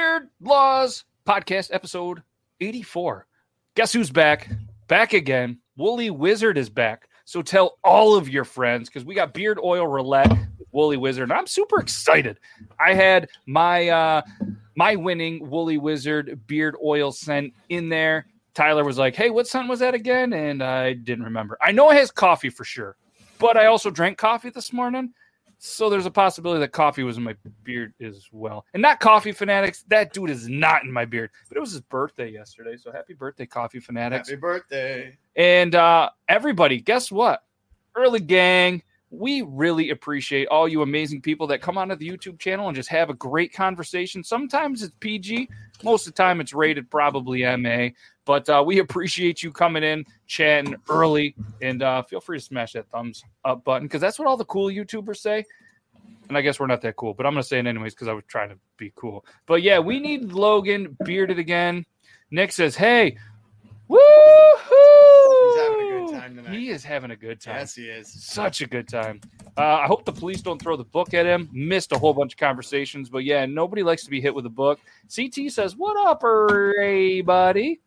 Beard Laws Podcast, episode 84. Guess who's back? Back again. Woolly Wizard is back. So tell all of your friends because we got beard oil roulette with Woolly Wizard. And I'm super excited. I had my uh my winning Woolly Wizard beard oil scent in there. Tyler was like, Hey, what scent was that again? And I didn't remember. I know it has coffee for sure, but I also drank coffee this morning. So there's a possibility that coffee was in my beard as well. And not coffee fanatics. That dude is not in my beard. But it was his birthday yesterday. So happy birthday, coffee fanatics. Happy birthday. And uh everybody, guess what? Early gang, we really appreciate all you amazing people that come onto the YouTube channel and just have a great conversation. Sometimes it's PG, most of the time it's rated probably MA. But uh, we appreciate you coming in, chatting early, and uh, feel free to smash that thumbs up button because that's what all the cool YouTubers say. And I guess we're not that cool, but I'm going to say it anyways because I was trying to be cool. But yeah, we need Logan bearded again. Nick says, "Hey, woo He's having a good time tonight. He is having a good time. Yes, he is. Such a good time. Uh, I hope the police don't throw the book at him. Missed a whole bunch of conversations, but yeah, nobody likes to be hit with a book. CT says, "What up, everybody?"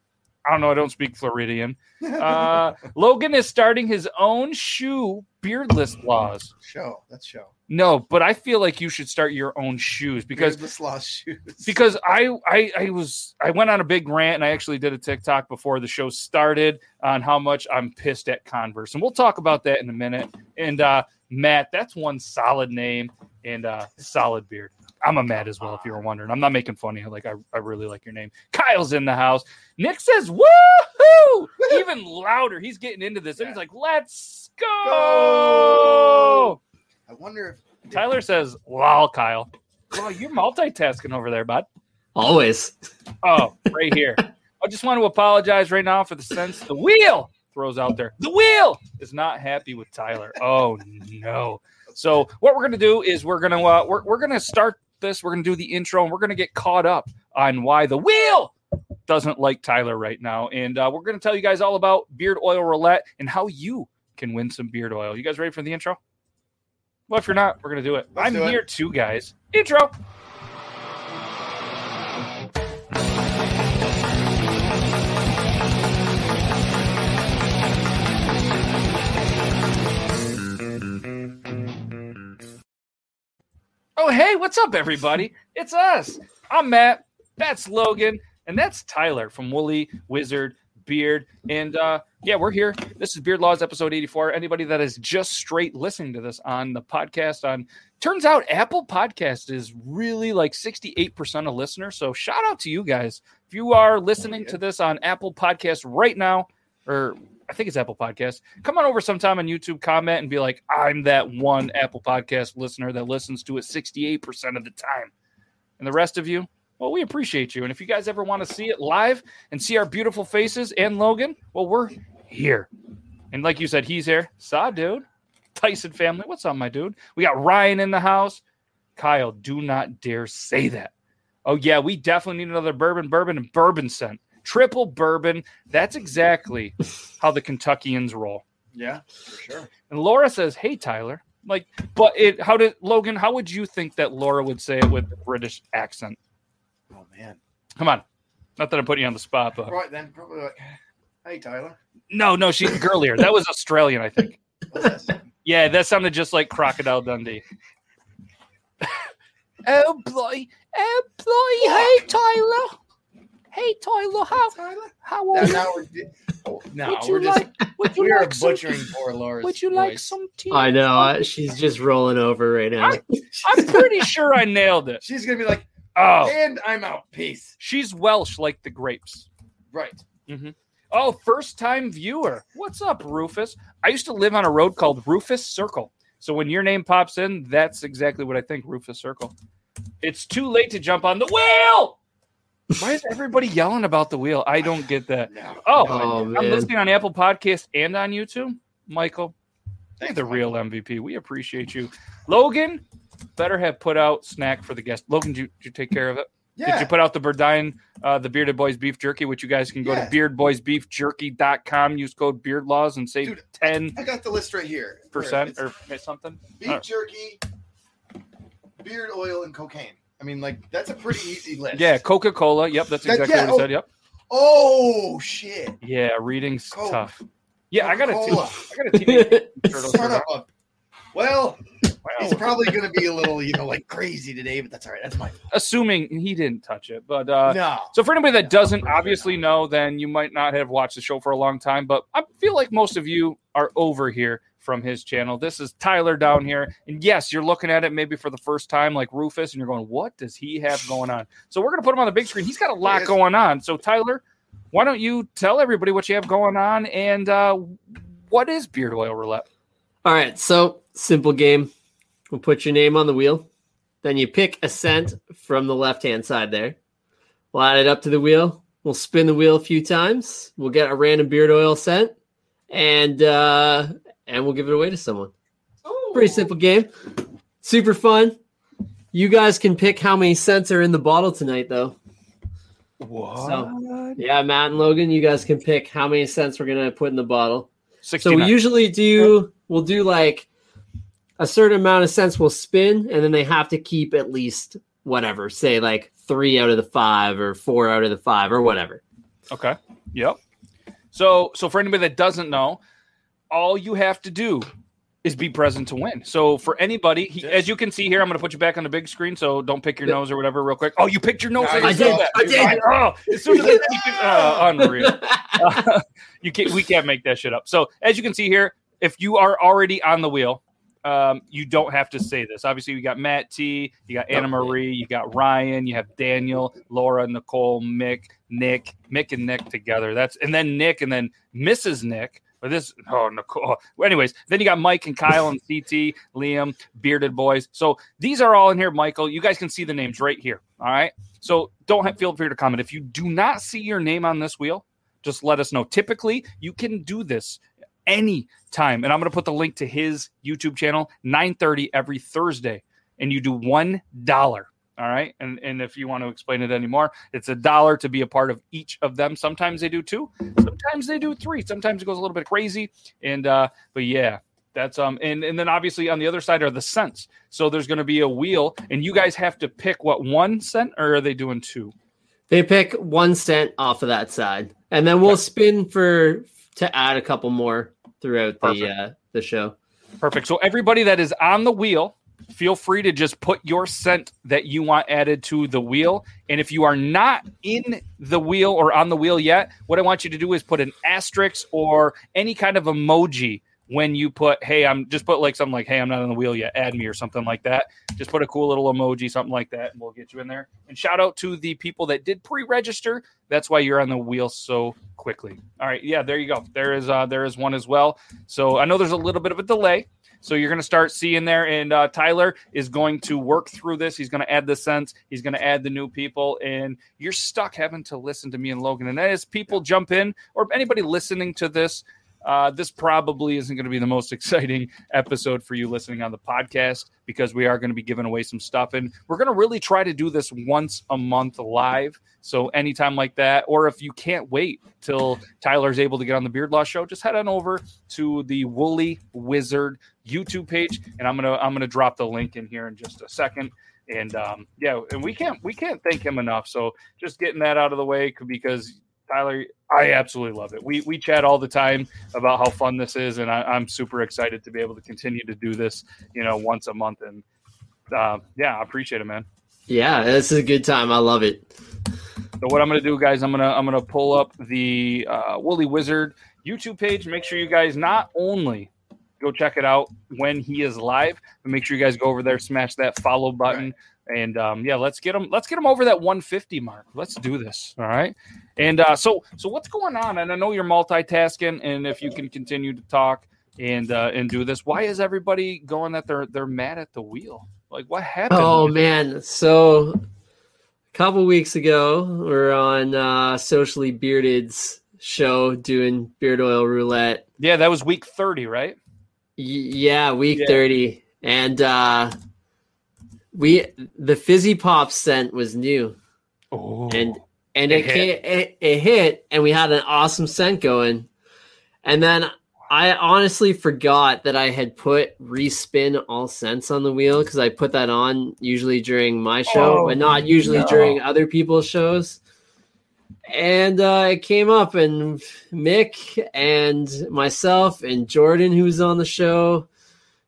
I don't know. I don't speak Floridian. Uh, Logan is starting his own shoe beardless laws. show. That's show. No, but I feel like you should start your own shoes because Beardless lost shoes. because I, I I was I went on a big rant and I actually did a TikTok before the show started on how much I'm pissed at Converse and we'll talk about that in a minute. And uh, Matt, that's one solid name and uh, solid beard. I'm a Matt as well, if you were wondering. I'm not making fun of you. Like I, I really like your name. Kyle's in the house. Nick says, "Woohoo!" Even louder. He's getting into this. And he's like, "Let's go!" I wonder if Tyler says, "Lol, Kyle." Well, you're multitasking over there, bud. Always. Oh, right here. I just want to apologize right now for the sense the wheel throws out there. The wheel is not happy with Tyler. Oh no. So what we're gonna do is we're gonna uh, we're we're gonna start this. We're gonna do the intro and we're gonna get caught up on why the wheel doesn't like Tyler right now, and uh, we're gonna tell you guys all about beard oil roulette and how you can win some beard oil. You guys ready for the intro? Well, if you're not, we're gonna do it. Let's I'm do it. here too, guys. Intro. Oh, hey, what's up, everybody? It's us. I'm Matt. That's Logan. And that's Tyler from Woolly Wizard Beard. And uh, yeah, we're here. This is Beard Laws episode 84. Anybody that is just straight listening to this on the podcast, on turns out Apple Podcast is really like 68% of listeners. So shout out to you guys. If you are listening to this on Apple Podcast right now, or I think it's Apple Podcast. Come on over sometime on YouTube, comment, and be like, I'm that one Apple Podcast listener that listens to it 68% of the time. And the rest of you, well, we appreciate you. And if you guys ever want to see it live and see our beautiful faces and Logan, well, we're here. And like you said, he's here. Saw, dude. Tyson family. What's up, my dude? We got Ryan in the house. Kyle, do not dare say that. Oh, yeah, we definitely need another bourbon, bourbon, and bourbon scent. Triple bourbon. That's exactly how the Kentuckians roll. yeah, for sure. And Laura says, "Hey, Tyler." Like, but it. How did Logan? How would you think that Laura would say it with a British accent? Man. Come on. Not that I'm putting you on the spot, but Right then, probably like, hey Tyler. no, no, she's girlier. That was Australian, I think. What's this? Yeah, that sounded just like Crocodile Dundee. oh boy, oh boy, hey Tyler, hey Tyler, how Tyler. how Now, are you? now we're oh, no, Would you we're just like? Would you we are like some butchering tea? poor Laura's. Would you like some tea? I know. I, she's just rolling over right now. I'm pretty sure I nailed it. She's gonna be like, Oh, and I'm out. Peace. she's Welsh like the grapes. Right. Mm-hmm. Oh, first time viewer. What's up, Rufus? I used to live on a road called Rufus Circle. So when your name pops in, that's exactly what I think, Rufus Circle. It's too late to jump on the wheel. Why is everybody yelling about the wheel? I don't get that. No. Oh, I'm man. listening on Apple Podcast and on YouTube. Michael, Thanks, the real MVP. We appreciate you. Logan, better have put out snack for the guest. Logan, did you, did you take care of it? Yeah. Did you put out the Burdine, uh, the Bearded Boys Beef Jerky, which you guys can go Yeah. to beardboysbeefjerky.com, use code BeardLaws and save Dude, 10 I got the list right here. Percent or something. beef right. jerky, beard oil, and cocaine. I mean, like that's a pretty easy list. Yeah, Coca Cola. Yep, that's That- exactly yeah, what I oh. said. Yep. Oh shit! Yeah, reading's Coke. tough. Yeah, I got a Coca-Cola. I got a teenage turtle Son of a. Well, on. he's probably gonna be a little, you know, like crazy today, but that's all right. That's my Assuming he didn't touch it, but uh, no. So for anybody that doesn't obviously not. know, then you might not have watched the show for a long time. But I feel like most of you are over here from his channel. This is Tyler down here, and yes, you're looking at it maybe for the first time, like Rufus, and you're going, "What does he have going on?" So we're gonna put him on the big screen. He's got a lot Yes. going on. So Tyler, why don't you tell everybody what you have going on and uh, what is beard oil roulette? All right, so simple game. We'll put your name on the wheel. Then you pick a scent from the left hand side there. We'll add it up to the wheel. We'll spin the wheel a few times. We'll get a random beard oil scent, and uh, and we'll give it away to someone. Pretty simple game. Super fun. You guys can pick how many scents are in the bottle tonight, though. What? Yeah, Matt and Logan, you guys can pick how many scents we're gonna put in the bottle. So we usually do we'll do like a certain amount of scents we'll spin and then they have to keep at least whatever, say like three out of the five or four out of the five or whatever. Okay. Yep. So so for anybody that doesn't know, all you have to do is be present to win. So for anybody, he, as you can see here, I'm going to put you back on the big screen. So don't pick your Yep. nose or whatever, real quick. Oh, you picked your nose. I didn't did. I did. Oh, as soon as I keep it, oh, unreal. Uh, you can't. We can't make that shit up. So as you can see here, if you are already on the wheel, um, you don't have to say this. Obviously, you got Matt T, you got Anna Marie, you got Ryan, you have Daniel, Laura, Nicole, Mick, Nick, Mick and Nick together. That's and then Nick and then Mrs. Nick. Or this oh Nicole. Well, anyways, then you got Mike and Kyle and CT, Liam, Bearded Boys. So these are all in here, Michael. You guys can see the names right here. All right. So don't have, feel free to comment. If you do not see your name on this wheel, just let us know. Typically, you can do this any time. And I'm going to put the link to his YouTube channel, 9:30 every Thursday. And you do one dollar. All right. And and if you want to explain it anymore, it's a dollar to be a part of each of them. Sometimes they do two, sometimes they do three. Sometimes it goes a little bit crazy. And uh, but yeah, that's um and, and then obviously on the other side are the scents. So there's gonna be a wheel, and you guys have to pick what one scent or are they doing two? They pick one scent off of that side. And then we'll spin for to add a couple more throughout the uh, the show. Perfect. So everybody that is on the wheel, feel free to just put your scent that you want added to the wheel. And if you are not in the wheel or on the wheel yet, what I want you to do is put an asterisk or any kind of emoji when you put, hey, I'm just put like something like, hey, I'm not on the wheel yet, add me or something like that. Just put a cool little emoji, something like that, and we'll get you in there. And shout out to the people that did pre-register. That's why you're on the wheel so quickly. All right, yeah, there you go. There is uh there is one as well. So I know there's a little bit of a delay. So you're going to start seeing there, and uh, Tyler is going to work through this. He's going to add the sense. He's going to add the new people, and you're stuck having to listen to me and Logan. And as people jump in, or anybody listening to this, uh, this probably isn't going to be the most exciting episode for you listening on the podcast because we are going to be giving away some stuff, and we're going to really try to do this once a month live. So anytime like that, or if you can't wait till Tyler's able to get on the Beard Law Show, just head on over to the Woolly Wizard YouTube page, and I'm gonna I'm gonna drop the link in here in just a second. And um, yeah, and we can't we can't thank him enough. So just getting that out of the way because Tyler, I absolutely love it. We we chat all the time about how fun this is, and I, I'm super excited to be able to continue to do this, you know, once a month. And uh, yeah, I appreciate it, man. Yeah, this is a good time. I love it. So what I'm gonna do, guys, I'm gonna I'm gonna pull up the uh, Woolly Wizard YouTube page. Make sure you guys not only go check it out when he is live, but make sure you guys go over there, smash that follow button, and um, yeah, let's get them. let's get them over that 150 mark. Let's do this. All right. And uh, so so what's going on? And I know you're multitasking, and if you can continue to talk and uh, and do this, why is everybody going that they're they're mad at the wheel? Like what happened? Oh man, so a couple weeks ago, we're on uh, Socially Bearded's show doing beard oil roulette. yeah, that was week 30, right? Y- yeah, week Yeah. 30. And uh we the fizzy pop scent was new Oh, and and It it, hit. It, it hit and we had an awesome scent going. And then I honestly forgot that I had put respin all scents on the wheel because I put that on usually during my show, Oh, but not usually no. during other people's shows. And uh, it came up, and Mick and myself and Jordan, who was on the show,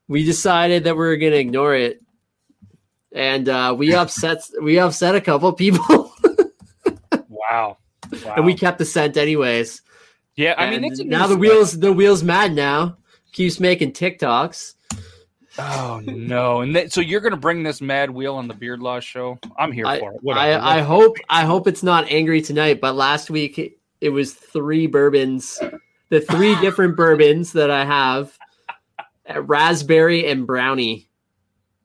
we decided that we were going to ignore it, and uh, we upset we upset a couple people, Wow. wow. and we kept the scent anyways. yeah, I mean, And it's a now the wheels the wheels mad now keeps making TikToks. Oh no! And that, so you're going to bring this mad wheel on the Beard Law show? I'm here I, for it. Whatever. I, I hope I hope it's not angry tonight. But last week it, was three bourbons, the three different bourbons that I have, raspberry and brownie.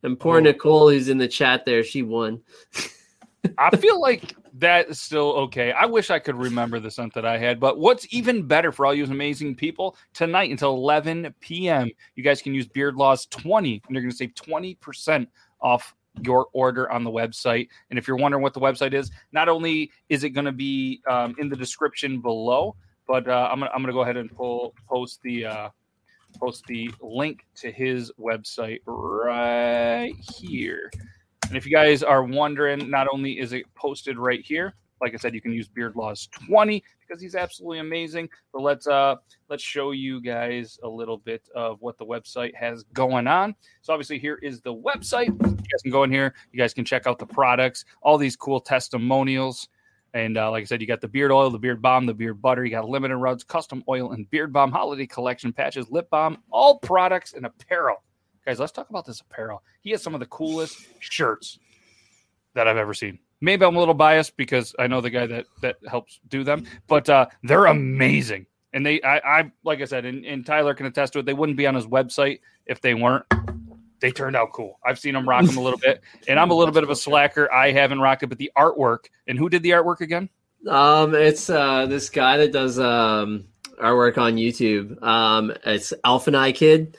And poor Oh. Nicole, who's in the chat there, she won. I feel like that is still okay. I wish I could remember the scent that I had, but what's even better for all you amazing people tonight until 11 p.m. You guys can use Beard Laws 20 and you're going to save 20% off your order on the website. And if you're wondering what the website is, not only is it going to be um, in the description below, but uh, I'm gonna I'm gonna go ahead and pull post the uh, post the link to his website right here. And if you guys are wondering, not only is it posted right here, like I said, you can use Beard Laws 20 because he's absolutely amazing. But let's uh let's show you guys a little bit of what the website has going on. So obviously here is the website. You guys can go in here. You guys can check out the products, all these cool testimonials. And uh, like I said, you got the beard oil, the beard balm, the beard butter. You got limited runs, custom oil, and beard balm holiday collection patches, lip balm, all products and apparel. Guys, let's talk about this apparel. He has some of the coolest shirts that I've ever seen. Maybe I'm a little biased because I know the guy that that helps do them, but uh, they're amazing. And they, I, I like I said, and, and Tyler can attest to it. They wouldn't be on his website if they weren't. They turned out cool. I've seen them rock them a little bit, and I'm a little bit of a slacker. I haven't rocked it, but the artwork and who did the artwork again? Um, it's uh this guy that does um artwork on YouTube. Um, it's Alpha Alphanai Kid.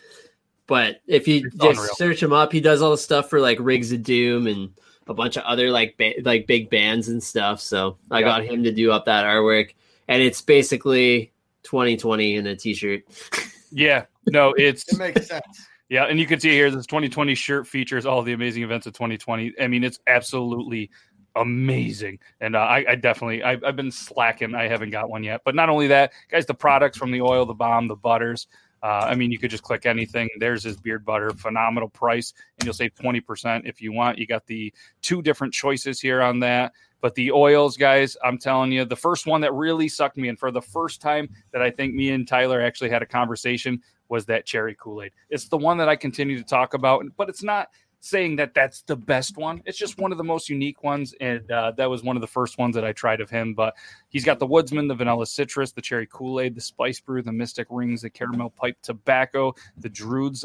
But if you It's just unreal. search him up, he does all the stuff for like Rigs of Doom and a bunch of other like ba- like big bands and stuff. So I Yeah. got him to do up that artwork, and it's basically 2020 in a t-shirt. Yeah, no, it's It makes sense. Yeah, and you can see here this 2020 shirt features all the amazing events of 2020. I mean, it's absolutely amazing, and uh, I, I definitely I've, I've been slacking. I haven't got one yet, but not only that, guys, the products from the oil, the bomb, the butters. Uh, I mean, you could just click anything. There's his beard butter, phenomenal price, and you'll save 20% if you want. You got the two different choices here on that. But the oils, guys, I'm telling you, the first one that really sucked me in for the first time that I think me and Tyler actually had a conversation was that cherry Kool Aid. It's the one that I continue to talk about, but it's not saying that that's the best one. It's just one of the most unique ones, and uh, that was one of the first ones that I tried of him. But he's got the Woodsman, the Vanilla Citrus, the Cherry Kool Aid, the Spice Brew, the Mystic Rings, the Caramel Pipe Tobacco, the Druids.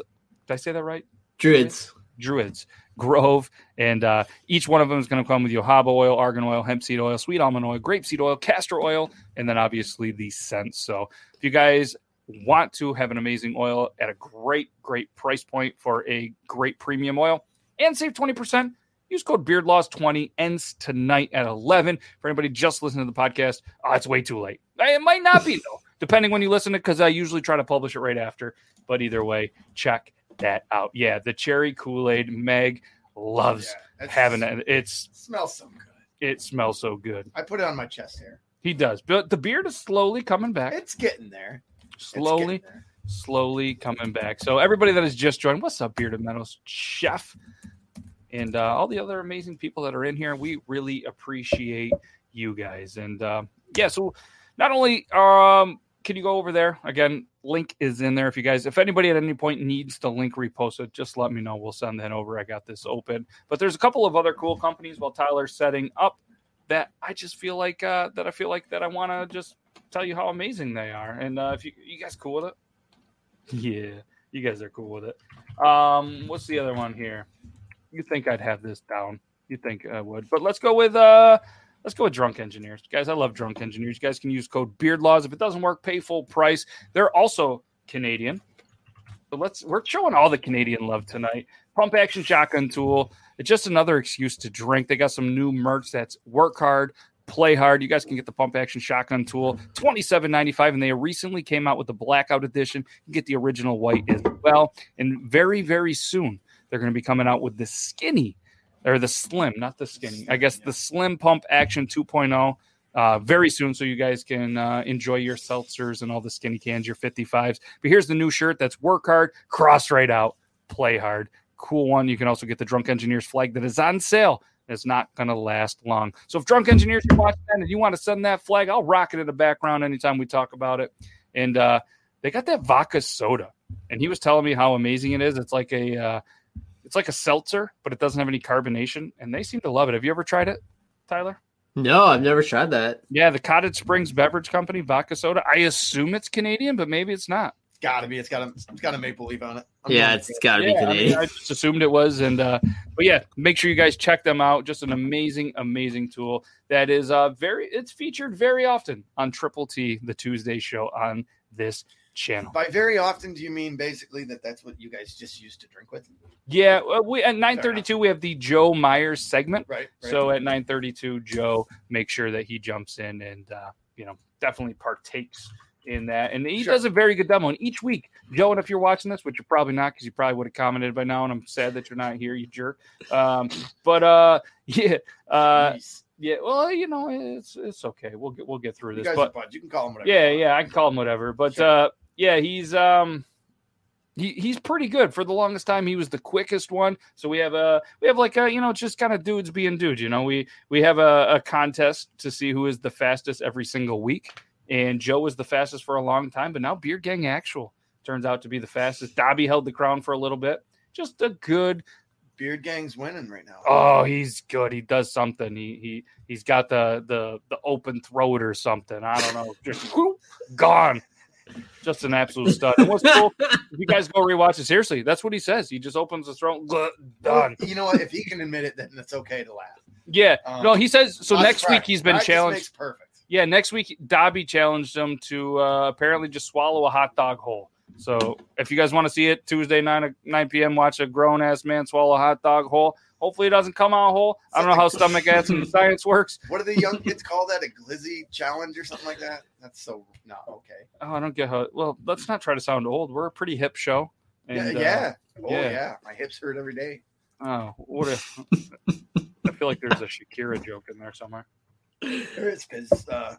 Did I say that right? Druids. Druids, Grove, and uh, each one of them is going to come with Yohaba oil, argan oil, hemp seed oil, sweet almond oil, grapeseed oil, castor oil, and then obviously the scents. So if you guys want to have an amazing oil at a great, great price point for a great premium oil and save 20%, use code BeardLaws20 ends tonight at 11. For anybody just listening to the podcast, oh, it's way too late. Eh, it might not be, though, depending when you listen to it, because I usually try to publish it right after. But either way, check that out. Yeah, the cherry Kool Aid, Meg loves Yeah, having it. It's Smells so good. it smells so good. I put it on my chest hair. He does, but the beard is slowly coming back. It's getting there. Slowly, slowly coming back. So everybody that has just joined, what's up, Bearded Meadows Chef, and uh, all the other amazing people that are in here. We really appreciate you guys. And uh, yeah, so not only um, can you go over there again, link is in there. If you guys, if anybody at any point needs the link reposted, just let me know. We'll send that over. I got this open. But there's a couple of other cool companies while Tyler's setting up that I just feel like uh, that I feel like that I want to just tell you how amazing they are. And uh, if you you guys cool with it, yeah, you guys are cool with it. Um, what's the other one here? You think I'd have this down? You think I would? But let's go with uh, let's go with drunk engineers, guys. I love drunk engineers. You guys can use code Beard Laws if it doesn't work. Pay full price. They're also Canadian. But let's we're showing all the Canadian love tonight. Pump action shotgun tool. It's just another excuse to drink. They got some new merch that's work hard, play hard. You guys can get the pump action shotgun tool, twenty seven ninety five, and they recently came out with the blackout edition. You get the original white as well, and very very soon they're going to be coming out with the skinny or the slim, not the skinny. I guess the slim pump action 2.0 uh, very soon, so you guys can uh, enjoy your seltzers and all the skinny cans, your 55s. But here's the new shirt that's work hard, cross right out, play hard. Cool one. You can also get the Drunk Engineers flag that is on sale. It's not going to last long. So if Drunk Engineers are watching that and you want to send that flag, I'll rock it in the background anytime we talk about it. And uh, they got that vodka soda, and he was telling me how amazing it is. It's like a uh, it's like a seltzer, but it doesn't have any carbonation, and they seem to love it. Have you ever tried it, Tyler? No, I've never tried that. Yeah, the Cottage Springs Beverage Company vodka soda. I assume it's Canadian, but maybe it's not. It's gotta be. It's got a it's got a maple leaf on it. I'm Yeah, it's got to be Yeah, I, mean, Canadian. I just assumed it was, and uh, but yeah, make sure you guys check them out. Just an amazing, amazing tool that is uh very. It's featured very often on Triple T, the Tuesday show on this channel. By very often, do you mean basically that that's what you guys just used to drink with? Yeah, uh, we at nine thirty two we have the Joe Myers segment. Right. right. So at 9:32, Joe make sure that he jumps in and uh, you know definitely partakes in that, and he Sure. does a very good demo. And each week, Joe, and if you're watching this, which you're probably not, because you probably would have commented by now, and I'm sad that you're not here, you jerk. Um, but uh, yeah, uh, Jeez. yeah. Well, you know, it's it's okay. We'll get we'll get through you this. guys But. You can call him whatever. yeah, yeah, I can call him whatever. But Sure. uh yeah, he's um he, he's pretty good. For the longest time, he was the quickest one. So we have a we have like a you know just kind of dudes being dudes. You know, we we have a, a contest to see who is the fastest every single week. And Joe was the fastest for a long time, but now Beard Gang Actual turns out to be the fastest. Dobby held the crown for a little bit. Just a good Beard Gang's winning right now. Oh, he's good. He does something. He he he's got the the the open throat or something. I don't know. Just whoop, gone. Just an absolute stud. And what's cool? If you guys go rewatch it, seriously, that's what he says. He just opens his throat, done. You know what? If he can admit it, then it's okay to laugh. Yeah. Um, No, he says so. Next week he's been Practice challenged. Makes perfect. Yeah, next week Dobby challenged him to uh, apparently just swallow a hot dog whole. So if you guys want to see it, Tuesday nine nine p.m. Watch a grown ass man swallow a hot dog whole. Hopefully it doesn't come out whole. I don't know how stomach acid and science works. What do the young kids call that? A glizzy challenge or something like that? That's so not okay. Oh, I don't get how. Well, let's not try to sound old. We're a pretty hip show. yeah, And, uh, yeah. Oh yeah. yeah. My hips hurt every day. oh, what a. I feel like there's a Shakira joke in there somewhere. There is because uh,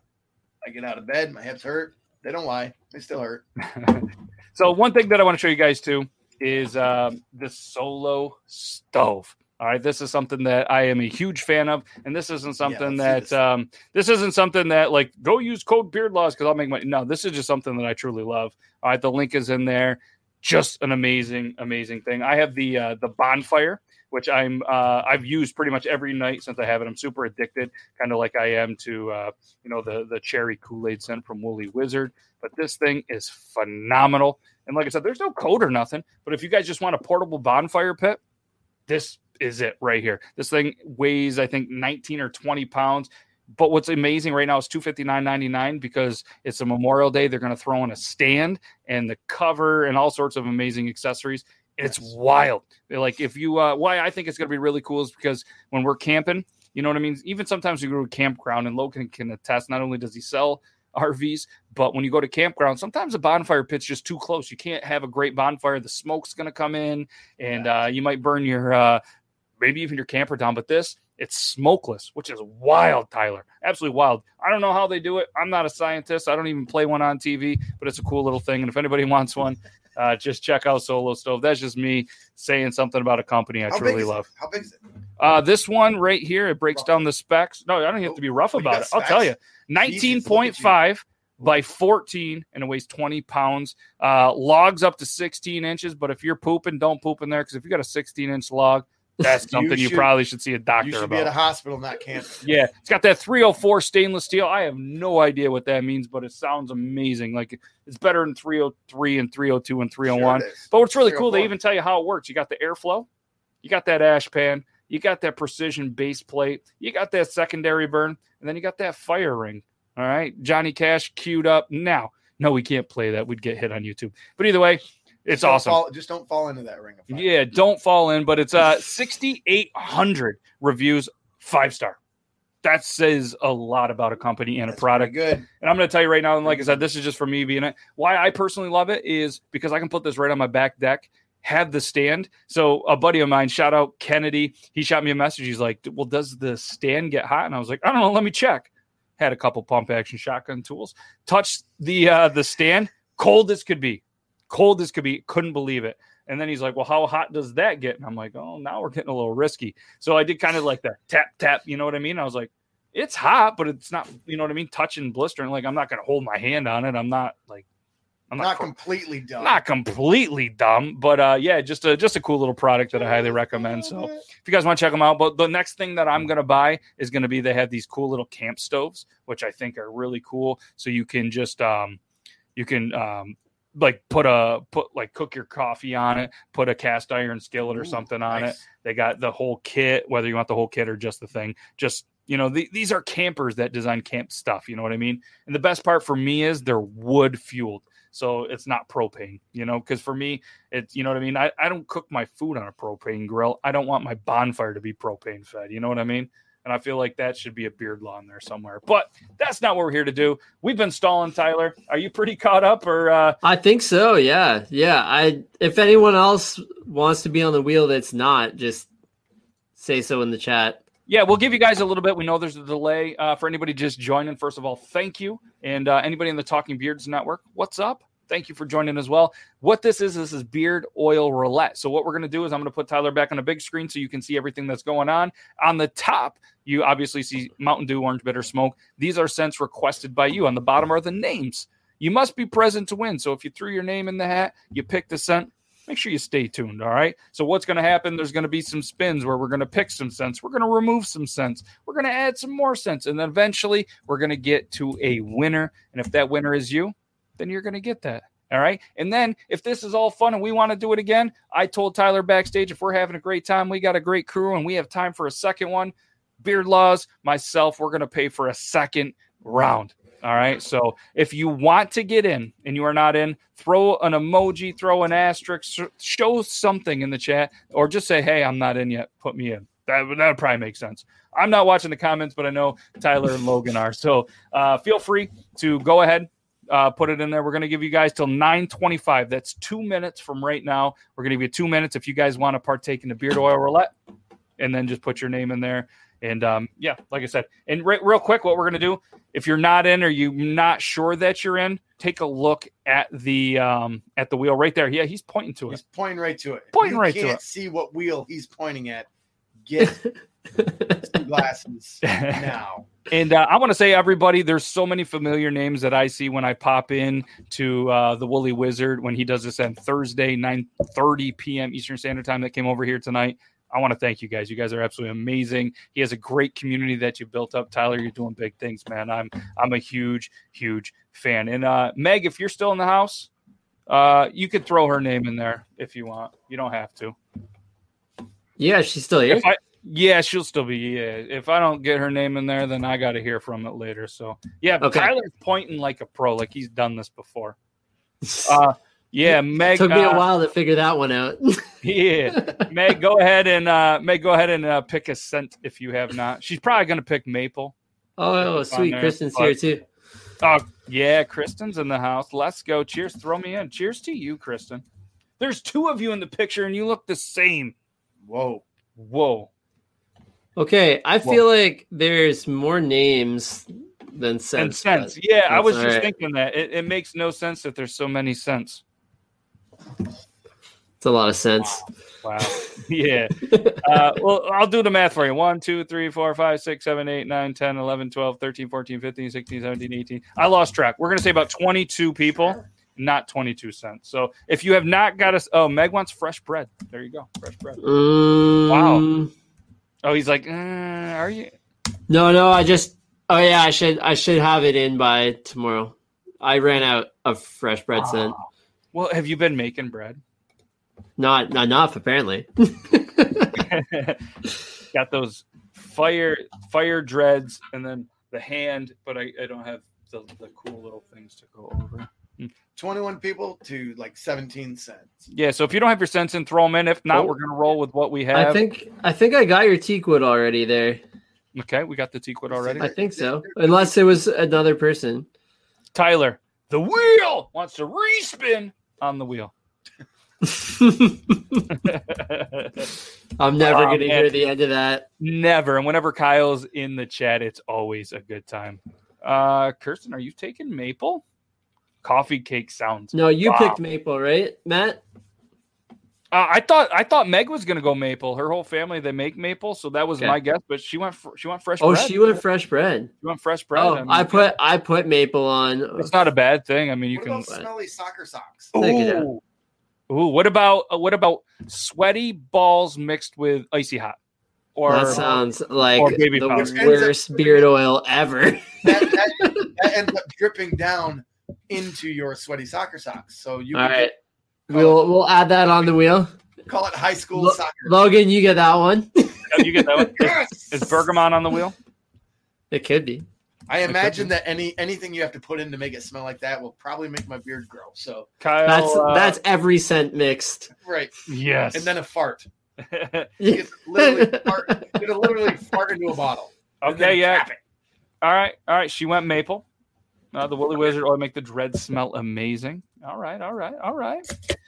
I get out of bed, my hips hurt. They don't lie. They still hurt. So one thing that I want to show you guys too is um, the solo stove. All right, this is something that I am a huge fan of, and this isn't something let's that this. um, this isn't something that like go use code Beard Laws because I'll make money. No, this is just something that I truly love. All right, the link is in there. Just an amazing, amazing thing. I have the uh, the bonfire, which I'm uh, I've used pretty much every night since I have it. I'm super addicted, kind of like I am to uh, you know the the cherry Kool Aid scent from Woolly Wizard. But this thing is phenomenal. And like I said, there's no code or nothing. But if you guys just want a portable bonfire pit, this is it right here. This thing weighs, I think, 19 or 20 pounds. But what's amazing right now is 259.99 because it's a Memorial Day. They're going to throw in a stand and the cover and all sorts of amazing accessories. It's Yes. wild. Like if you, uh, why I think it's going to be really cool is because when we're camping, you know what I mean. Even sometimes we go to a campground, and Logan can attest. Not only does he sell RVs, but when you go to campground, sometimes a bonfire pit's just too close. You can't have a great bonfire. The smoke's going to come in, and uh, you might burn your uh, maybe even your camper down. But this, it's smokeless, which is wild, Tyler. Absolutely wild. I don't know how they do it. I'm not a scientist. I don't even play one on TV, but it's a cool little thing. And if anybody wants one, uh, just check out Solo Stove. That's just me saying something about a company I How truly love. How big is it? Uh, this one right here, it breaks Rough. down the specs. No, I don't have to be rough Oh, about it. I'll tell you. 19.5 by 14 and it weighs 20 pounds. Uh, logs up to 16 inches, but if you're pooping, don't poop in there because if you got a 16 inch log, that's something you, should- probably should see a doctor about. You should be at a hospital, not camping. Yeah, it's got that 304 stainless steel. I have no idea what that means, but it sounds amazing. Like it's better than 303 and 302 and 301. Sure. But what's really cool, they even tell you how it works. You got the airflow, you got that ash pan, you got that precision base plate, you got that secondary burn, and then you got that fire ring. All right. Johnny Cash queued up now. No, we can't play that. We'd get hit on YouTube. But either way, it's don't awesome. fall- just don't fall into that ring of fire. Yeah, don't fall in, but it's uh 6,800 reviews, five star. that says a lot about a company and a product. good. And I'm going to tell you right now, and like I said, this is just for me being it. Why I personally love it is because I can put this right on my back deck, have the stand. So a buddy of mine, shout out Kennedy, he shot me a message. He's like, "Well, does the stand get hot?" And I was like, "I don't know. Let me check." Had a couple pump action shotgun tools. Touched the uh, the stand, cold as could be, cold as could be. Couldn't believe it. And then he's like, "Well, how hot does that get?" And I'm like, "Oh, now we're getting a little risky." So I did kind of like the tap tap. You know what I mean? I was like it's hot, but it's not, you know what I mean? Touching blistering. Like I'm not gonna hold my hand on it. I'm not like I'm Not not, completely dumb. not completely dumb, but uh yeah, just a just a cool little product that I highly recommend. So if you guys want to check them out, but the next thing that I'm gonna buy is gonna be they have these cool little camp stoves, which I think are really cool. So you can just um you can um like put a put like cook your coffee on it, put a cast iron skillet or Ooh, something on it. They got the whole kit, whether you want the whole kit or just the thing. Just you know, the, these are campers that design camp stuff. You know what I mean? And the best part for me is they're wood fueled, so it's not propane. You know, because for me, it's you know what I mean. I, I don't cook my food on a propane grill. I don't want my bonfire to be propane fed. You know what I mean? And I feel like that should be a beard law in there somewhere. But that's not what we're here to do. We've been stalling, Tyler. Are you pretty caught up, or uh, I think so. Yeah, yeah. I if anyone else wants to be on the wheel that's not, just say so in the chat. Yeah, we'll give you guys a little bit. We know there's a delay uh, for anybody just joining. First of all, thank you, and uh, anybody in the Talking Beards Network, what's up? Thank you for joining as well. What this is, this is beard oil roulette. So what we're going to do is I'm going to put Tyler back on a big screen so you can see everything that's going on. On the top, you obviously see Mountain Dew, Orange Bitter Smoke. These are scents requested by you. On the bottom are the names. You must be present to win. So if you threw your name in the hat, you picked the scent. Make sure you stay tuned. All right. So what's going to happen? There's going to be some spins where we're going to pick some scents. We're going to remove some scents. We're going to add some more scents, and then eventually we're going to get to a winner. And if that winner is you, then you're going to get that. All right. And then if this is all fun and we want to do it again, I told Tyler backstage if we're having a great time, we got a great crew and we have time for a second one. Beard Laws, myself, we're going to pay for a second round. All right. So if you want to get in and you are not in, throw an emoji, throw an asterisk, show something in the chat, or just say, hey, I'm not in yet. Put me in. That would probably make sense. I'm not watching the comments, but I know Tyler and Logan are. So uh, feel free to go ahead, uh, put it in there. We're going to give you guys till 9:25. That's two minutes from right now. We're going to give you two minutes if you guys want to partake in the beard oil roulette, and then just put your name in there. And um, yeah, like I said, and re- real quick, what we're going to do if you're not in or you're not sure that you're in, take a look at the um, at the wheel right there. Yeah, he's pointing to it. He's pointing right to it. If Pointing you right to it. can't see what wheel he's pointing at. Get some glasses now. And uh, I want to say, everybody, there's so many familiar names that I see when I pop in to uh, the Woolly Wizard when he does this on Thursday, 9:30 p.m. Eastern Standard Time. That came over here tonight. I want to thank you guys. You guys are absolutely amazing. He has a great community that you built up. Tyler, you're doing big things, man. I'm I'm a huge, huge fan. And uh, Meg, if you're still in the house, uh, you could throw her name in there if you want. You don't have to. yeah, she's still here. If I, yeah, she'll still be. Yeah, if I don't get her name in there, then I got to hear from it later. So yeah, but Okay. Tyler's pointing like a pro, like he's done this before. Uh, yeah, Meg. Took me a uh, while to figure that one out. Yeah, Meg, go ahead and uh, Meg, go ahead and uh, pick a scent if you have not. She's probably going to pick maple. oh, on sweet. there, Kristen's but- here too. Oh yeah, Kristen's in the house. Let's go. Cheers. Throw me in. Cheers to you, Kristen. There's two of you in the picture, and you look the same. Whoa. Whoa. Okay, I Well- feel like there's more names than And sense. sense. but Yeah, I was all just right. thinking that it, it makes no sense that there's so many scents. It's a lot of sense. Wow. yeah. Uh, well, I'll do the math for you. 1, 2, 3, 4, 5, 6, 7, 8, 9, 10, 11, 12, 13, 14, 15, 16, 17, 18. I lost track. We're going to say about 22 people, not 22 scents. So if you have not got us, oh, Meg wants fresh bread. There you go. Fresh bread. Mm, Oh, he's like, uh, are you? No, no, I just. Oh yeah, I should. I should have it in by tomorrow. I ran out of fresh bread scent. Well, have you been making bread? Not not enough apparently. got those fire fire dreads and then the hand, but I, I don't have the, the cool little things to go over. 21 people to like 17 scents. Yeah, so if you don't have your scents in, throw them in. If not, Oh. we're gonna roll with what we have. I think I think I got your teakwood already there. Okay, we got the Teakwood already. I think so. Unless it was another person. Tyler, the wheel wants to respin on the wheel. I'm never Oh, going to man. hear the end of that. Never. And whenever Kyle's in the chat, it's always a good time. Uh Kirsten, are you taking maple? Coffee cake sounds. No, you Wow. picked Maple, right, Matt? Uh, I thought I thought Meg was gonna go maple. Her whole family they make maple, so that was Okay. my guess. But she went fr- she went fresh. Oh, bread. she went fresh bread. She went fresh bread. Oh, mean, I put I put Maple on. It's not a bad thing. I mean, you what can. about smelly soccer socks? Take. Ooh. Ooh, what about uh, what about sweaty balls mixed with icy hot? Or that sounds like or baby the powder. Which ends up- worst beard oil ever. That, that, that ends up dripping down into your sweaty soccer socks. So you All can right, we'll we'll add that on the wheel. call it high school Lo- soccer. Logan, you get that one. Oh, you get that one. Is, Yes! is Bergamot on the wheel? It could be. I imagine that any anything you have to put in to make it smell like that will probably make my beard grow. So Kyle. That's uh, that's every scent mixed. right, yes. and then a fart. Yeah. You could literally fart. You could literally fart into a bottle. okay, yeah. All right, all right. She went maple. Uh, the Woolly Wizard oil make the dread smell amazing. All right, all right, all right.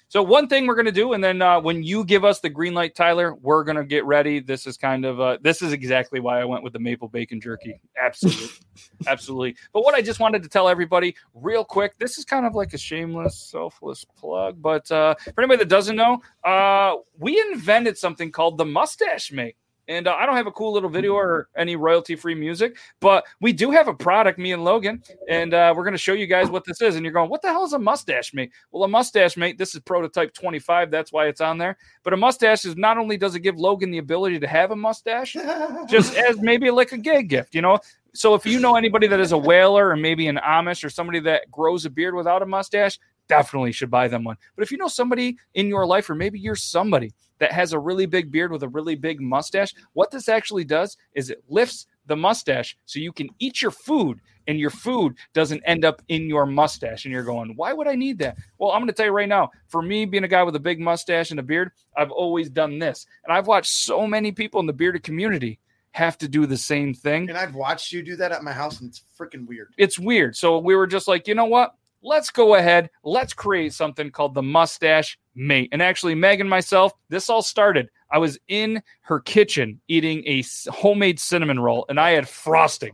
So one thing we're gonna do, and then uh, when you give us the green light, Tyler, we're gonna get ready. This is kind of uh, this is exactly why I went with the maple bacon jerky. Absolutely, absolutely. But what I just wanted to tell everybody real quick, this is kind of like a shameless, selfless plug. But uh, for anybody that doesn't know, uh, we invented something called the mustache mate. And uh, I don't have a cool little video or any royalty free music, but we do have a product, me and Logan, and uh, we're going to show you guys what this is. And you're going, what the hell is a mustache mate? Well, a mustache mate, this is prototype 25. That's why it's on there. But a mustache is not only does it give Logan the ability to have a mustache, just as maybe like a gay gift, you know? So if you know anybody that is a whaler or maybe an Amish or somebody that grows a beard without a mustache, definitely should buy them one. But if you know somebody in your life, or maybe you're somebody that has a really big beard with a really big mustache, what this actually does is it lifts the mustache so you can eat your food and your food doesn't end up in your mustache. And you're going, why would I need that? Well, I'm going to tell you right now, for me being a guy with a big mustache and a beard, I've always done this. And I've watched so many people in the bearded community have to do the same thing And I've watched you do that at my house, and it's freaking weird. it's weird. So we were just like, you know what? Let's go ahead. Let's create something called the mustache mate. And actually, Meg and myself, this all started. I was in her kitchen eating a homemade cinnamon roll, and I had frosting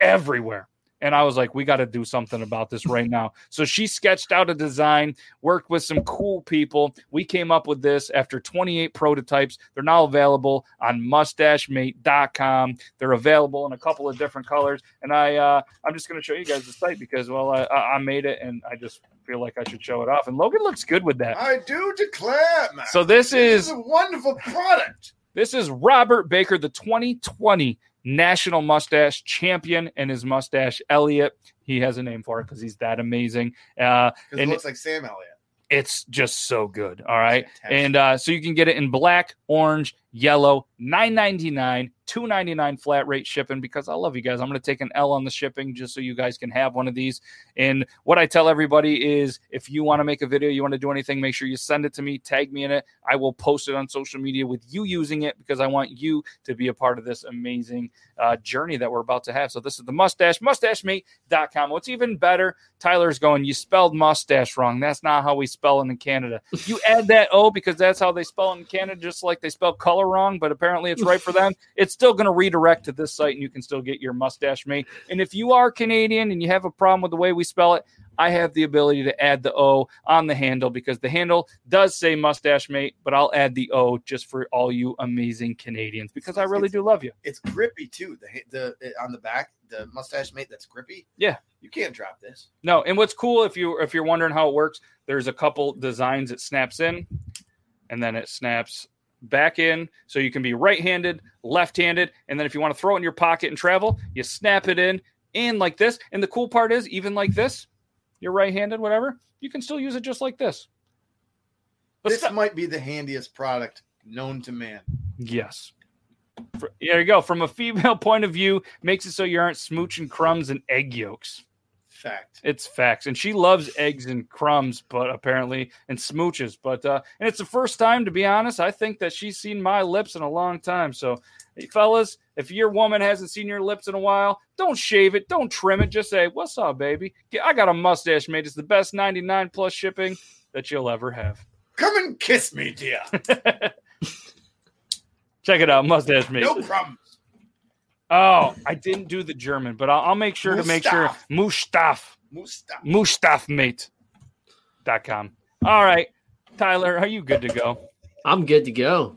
everywhere. And I was like, we got to do something about this right now. So she sketched out a design, worked with some cool people. We came up with this after 28 prototypes. They're now available on mustachemate.com. They're available in a couple of different colors. And I, uh, I'm just going to show you guys the site because, well, I, I made it and I just feel like I should show it off. And Logan looks good with that. I do declare, man. So this this is is a wonderful product. this is Robert Baker, the 2020 National Mustache Champion, and his mustache Elliot. He has a name for it because he's that amazing. Uh, 'Cause it And looks like Sam Elliott. it's just so good. All right. And uh, so you can get it in black, orange, yellow, nine ninety nine, two ninety nine flat rate shipping. Because I love you guys, I'm going to take an L on the shipping just so you guys can have one of these. And what I tell everybody is, if you want to make a video, you want to do anything, make sure you send it to me, tag me in it. I will post it on social media with you using it because I want you to be a part of this amazing uh, journey that we're about to have. So this is the mustache, mustachemate.com. What's even better, Tyler's going, you spelled mustache wrong. That's not how we spell it in Canada. You add that O because that's how they spell it in Canada, just like they spell color wrong, but apparently it's right for them. It's still going to redirect to this site and you can still get your mustache mate. And if you are Canadian and you have a problem with the way we spell it, I have the ability to add the O on the handle because the handle does say mustache mate, but I'll add the O just for all you amazing Canadians because I really do love you. It's grippy too. The the eh, on the back, the mustache mate that's grippy. Yeah. you can't drop this. No, and what's cool if you if you're wondering how it works, there's a couple designs it snaps in, and then it snaps back in, so you can be right-handed, left-handed, and then if you want to throw it in your pocket and travel, you snap it in, and like this. And the cool part is, even like this, you're right-handed, whatever, you can still use it just like this. But this stop- might be the handiest product known to man. Yes. For, there you go. From a female point of view, makes it so you aren't smooching crumbs and egg yolks. Fact. It's facts, and she loves eggs and crumbs, but apparently and smooches. But uh, and it's the first time, to be honest, I think that she's seen my lips in a long time. So, hey, fellas, If your woman hasn't seen your lips in a while, don't shave it, don't trim it. Just say, "What's up, baby? I got a mustache mate. It's the best 99 plus shipping that you'll ever have." Come and kiss me, dear. Check it out, mustache mate. No problems. Oh, I didn't do the German, but I'll, I'll make sure to make sure Mustaf Mustafa. mustachemate.com. All right, Tyler, are you good to go? I'm good to go.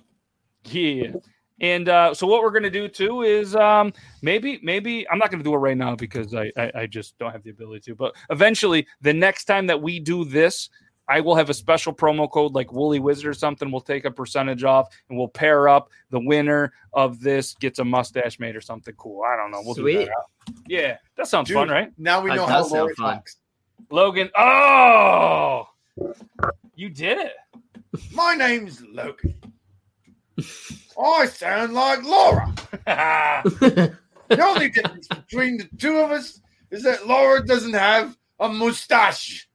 Yeah. And uh, so what we're gonna do too is um, maybe maybe I'm not gonna do it right now because I, I I just don't have the ability to. But eventually, the next time that we do this, I will have a special promo code like Woolly Wizard or something. We'll take a percentage off and we'll pair up. The winner of this gets a mustache mate or something cool. I don't know. We'll do Sweet. that. Yeah, that sounds Dude, fun, right? Now we That know how does sound Lori talks. Logan. Oh, you did it. My name's Logan. I sound like Laura. The only difference between the two of us is that Laura doesn't have a mustache.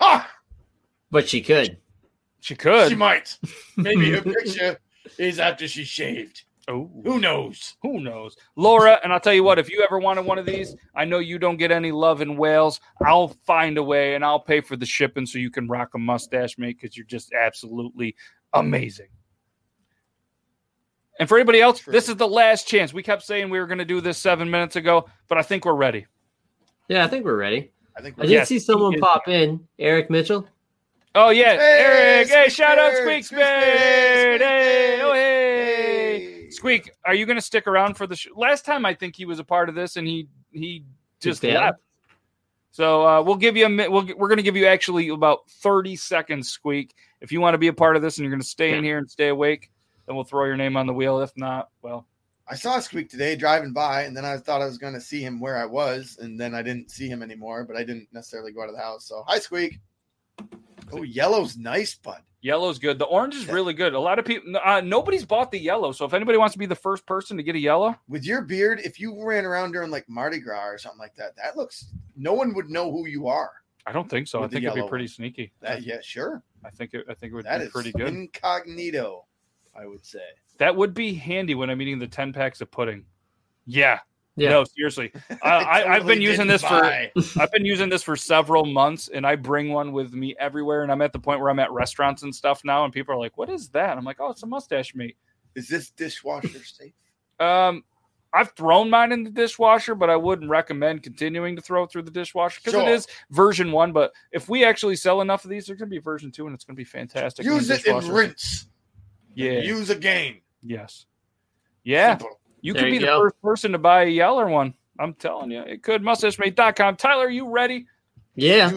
Ha! but she could. she could. She might. Maybe her picture is after she shaved. oh. Who knows? Who knows? Laura, and I'll tell you what, if you ever wanted one of these, I know you don't get any love in Wales. I'll find a way and I'll pay for the shipping so you can rock a mustache, mate, because you're just absolutely amazing. And for anybody else, this is the last chance. We kept saying we were going to do this seven minutes ago, but I think we're ready. Yeah, I think we're ready. I think I did Yes, see someone he is. pop in. Eric Mitchell. Oh, yeah. Hey, Eric. Hey, shout out Squeak Squeak Spade, Spade. Hey, oh, hey. Hey. Squeak, are you going to stick around for the show? Last time I think he was a part of this and he he just bailed? left. So uh, we'll give you a mi- we'll, we're going to give you actually about 30 seconds, Squeak. If you want to be a part of this and you're going to stay in here and stay awake, then we'll throw your name on the wheel. If not, well, I saw Squeak today driving by, and then I thought I was going to see him where I was, and then I didn't see him anymore, but I didn't necessarily go out of the house. So, hi, Squeak. Oh, yellow's nice, bud. yellow's good. The orange is really good. A lot of people, uh, nobody's bought the yellow. So if anybody wants to be the first person to get a yellow, With your beard, if you ran around during like Mardi Gras or something like that, that looks, no one would know who you are. I don't think so. I think it'd be pretty one. sneaky. That, yeah, sure. I think it, I think it would That be is pretty good. incognito, I would say. That would be handy when I'm eating the 10 packs of pudding. Yeah. Yeah. No, seriously. I, I, I've been using this for. I've been using this for several months, and I bring one with me everywhere. And I'm at the point where I'm at restaurants and stuff now, and people are like, "What is that?" I'm like, "Oh, it's a mustache mate." Is this dishwasher safe? Um, I've thrown mine in the dishwasher, but I wouldn't recommend continuing to throw it through the dishwasher because Sure. it is version one. But if we actually sell enough of these, there's going to be version two, and it's going to be fantastic. Use it and rinse. Yeah. Use again. Yes. Yeah. Simple. You There could be you the go. first person to buy a yeller one. I'm telling you, it could. MustacheMate.com. Tyler, are you ready? Yeah,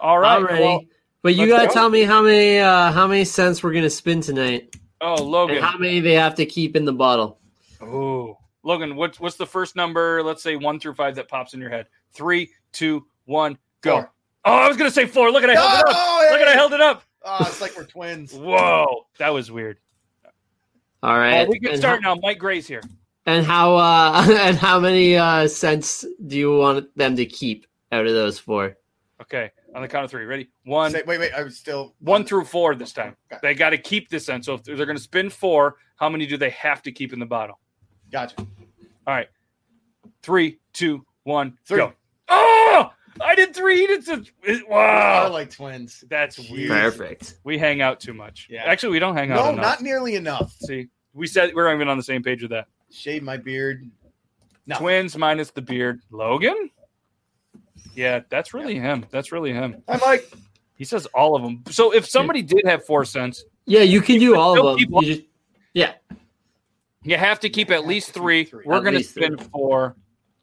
All right. I'm ready. well- but you gotta go. tell me how many uh how many scents we're gonna spin tonight, oh, and Logan. how many they have to keep in the bottle. Oh, Logan, what's what's the first number? Let's say one through five that pops in your head. Three, two, one, go. Four. Oh, I was gonna say four. Look at I held it up. Oh, Look at I held it up. Oh, it's like we're twins. Whoa, that was weird. All All right, right, we can and start how, now. Mike Gray's here. and how uh and how many uh scents do you want them to keep out of those four? Okay, on the count of three. Ready? One, Say- wait, wait. I was still one through four this time. Okay. They got to keep this in. So if they're going to spin four, how many do they have to keep in the bottle? Gotcha. All right, three, two, one, Three. go. I did three. He did. Some, I wow, like twins. that's Jeez. weird. Perfect. We hang out too much. Yeah. Actually, we don't hang out No, enough. not nearly enough. See, we said we're not even on the same page with that. Shave my beard. No. Twins minus the beard. Logan? Yeah, that's really him. That's really him. Hi, like. He says all of them. So if somebody did have four scents, Yeah, you can do all of them. You just, yeah, you have to keep at least three. Three. We're At going to least spin three. four.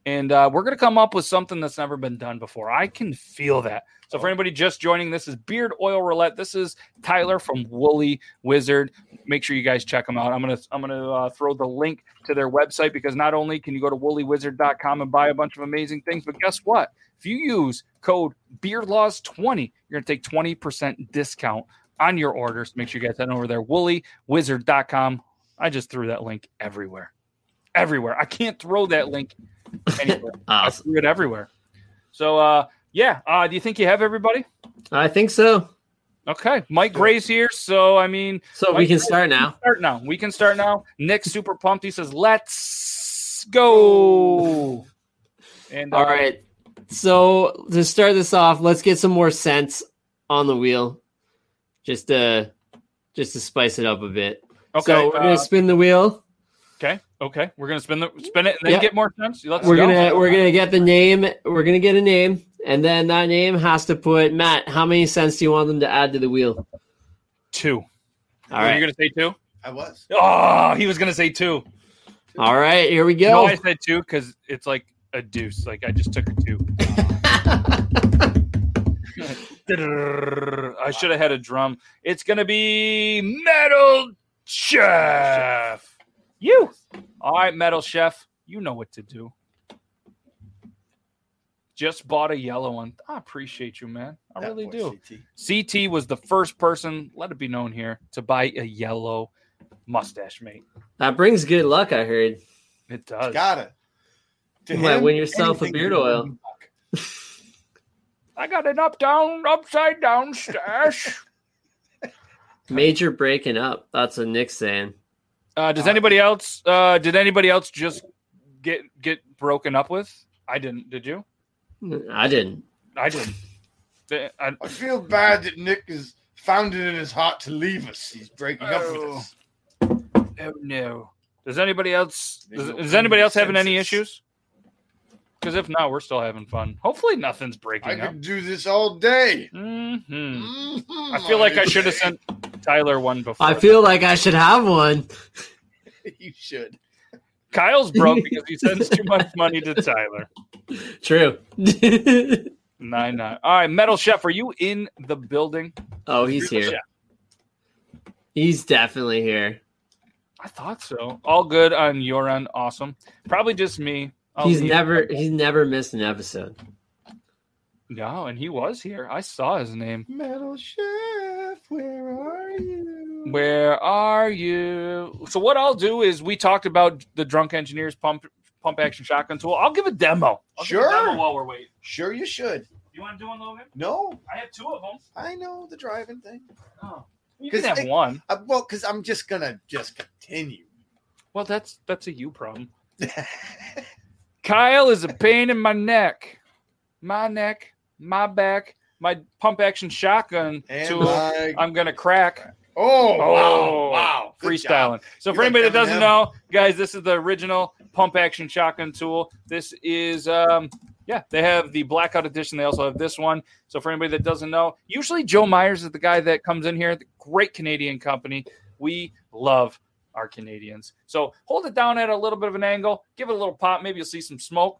And uh, we're going to come up with something that's never been done before. I can feel that. So, for anybody just joining, this is Beard Oil Roulette. This is Tyler from Woolly Wizard. Make sure you guys check them out. I'm gonna I'm gonna uh, throw the link to their website because not only can you go to woollywizard.com and buy a bunch of amazing things, but guess what? If you use code BeardLaws20, you're gonna take 20% discount on your orders. Make sure you guys head over there, woollywizard.com. I just threw that link everywhere, everywhere. I can't throw that link anywhere. I threw it everywhere. So, uh, yeah. Uh, do you think you have everybody? I think so. Okay, Mike Gray's here, so I mean, So we can start now. start now. We can start now. Nick's super pumped. He says, "Let's go!" And uh, All right. So to start this off, let's get some more sense on the wheel, just to just to spice it up a bit. okay, So we're gonna uh, spin the wheel. okay, okay. We're gonna spin the spin it and then Yeah. get more sense. Let's We're go. gonna we're gonna get the name. We're gonna get a name, and then that name has to put Matt. How many scents do you want them to add to the wheel? two. All You're right. gonna say two? I was. Oh, he was gonna say two. All right. Here we go. No, go. I said two because it's like a deuce. Like I just took a two. I should have had a drum. It's gonna be Metal Chef. You. All right, Metal Chef. You know what to do. Just bought a yellow one. I appreciate you, man. I That really boy do. CT. CT was the first person, let it be known here, to buy a yellow mustache mate. that brings good luck. I heard. It does. Gotta. To You might win yourself a beard oil. I got an up down, upside down stash. Major breaking up. That's what Nick's saying. Uh, does anybody else? Uh, did anybody else just get get broken up with? I didn't. Did you? I didn't. I didn't. I, I feel bad that Nick has found it in his heart to leave us. He's breaking up with Oh. us. oh no. Does anybody else? There's Does, is anybody else having any issues? Because if not, we're still having fun. Hopefully, nothing's I breaking up. could do this all day. hmm Mhm, I feel like I should have sent Tyler one before. I feel like I should have one. you should. Kyle's broke because he sends too much money to Tyler. True. Nine nine. All right, Metal Chef, are you in the building? oh, he's here. Yeah. He's definitely here. I thought so. All good on your end. Awesome. Probably just me. I'll he's leave- never he's never missed an episode. No, and he was here. I saw his name. Metal Chef, where are you? Where are you? So what I'll do is we talked about the drunk engineers pump pump action shotgun tool. I'll give a demo. I'll give a Sure. demo while we're waiting. Sure, you should. You want to do one, Logan? No, I have two of them. I know the driving thing. Oh, you can have it- one. Uh, well, because I'm just gonna just continue. Well, that's that's a you problem. Kyle is a pain in my neck, my neck, my back, my pump action shotgun and tool. I, I'm gonna crack. oh, Oh, wow, wow, freestyling. So You for got anybody that doesn't know, guys, this is the original pump action shotgun tool. This is um yeah, they have the blackout edition. They also have this one. So for anybody that doesn't know, usually Joe Myers is the guy that comes in here. The great Canadian company. We love our Canadians. So hold it down at a little bit of an angle. Give it a little pop. Maybe you'll see some smoke.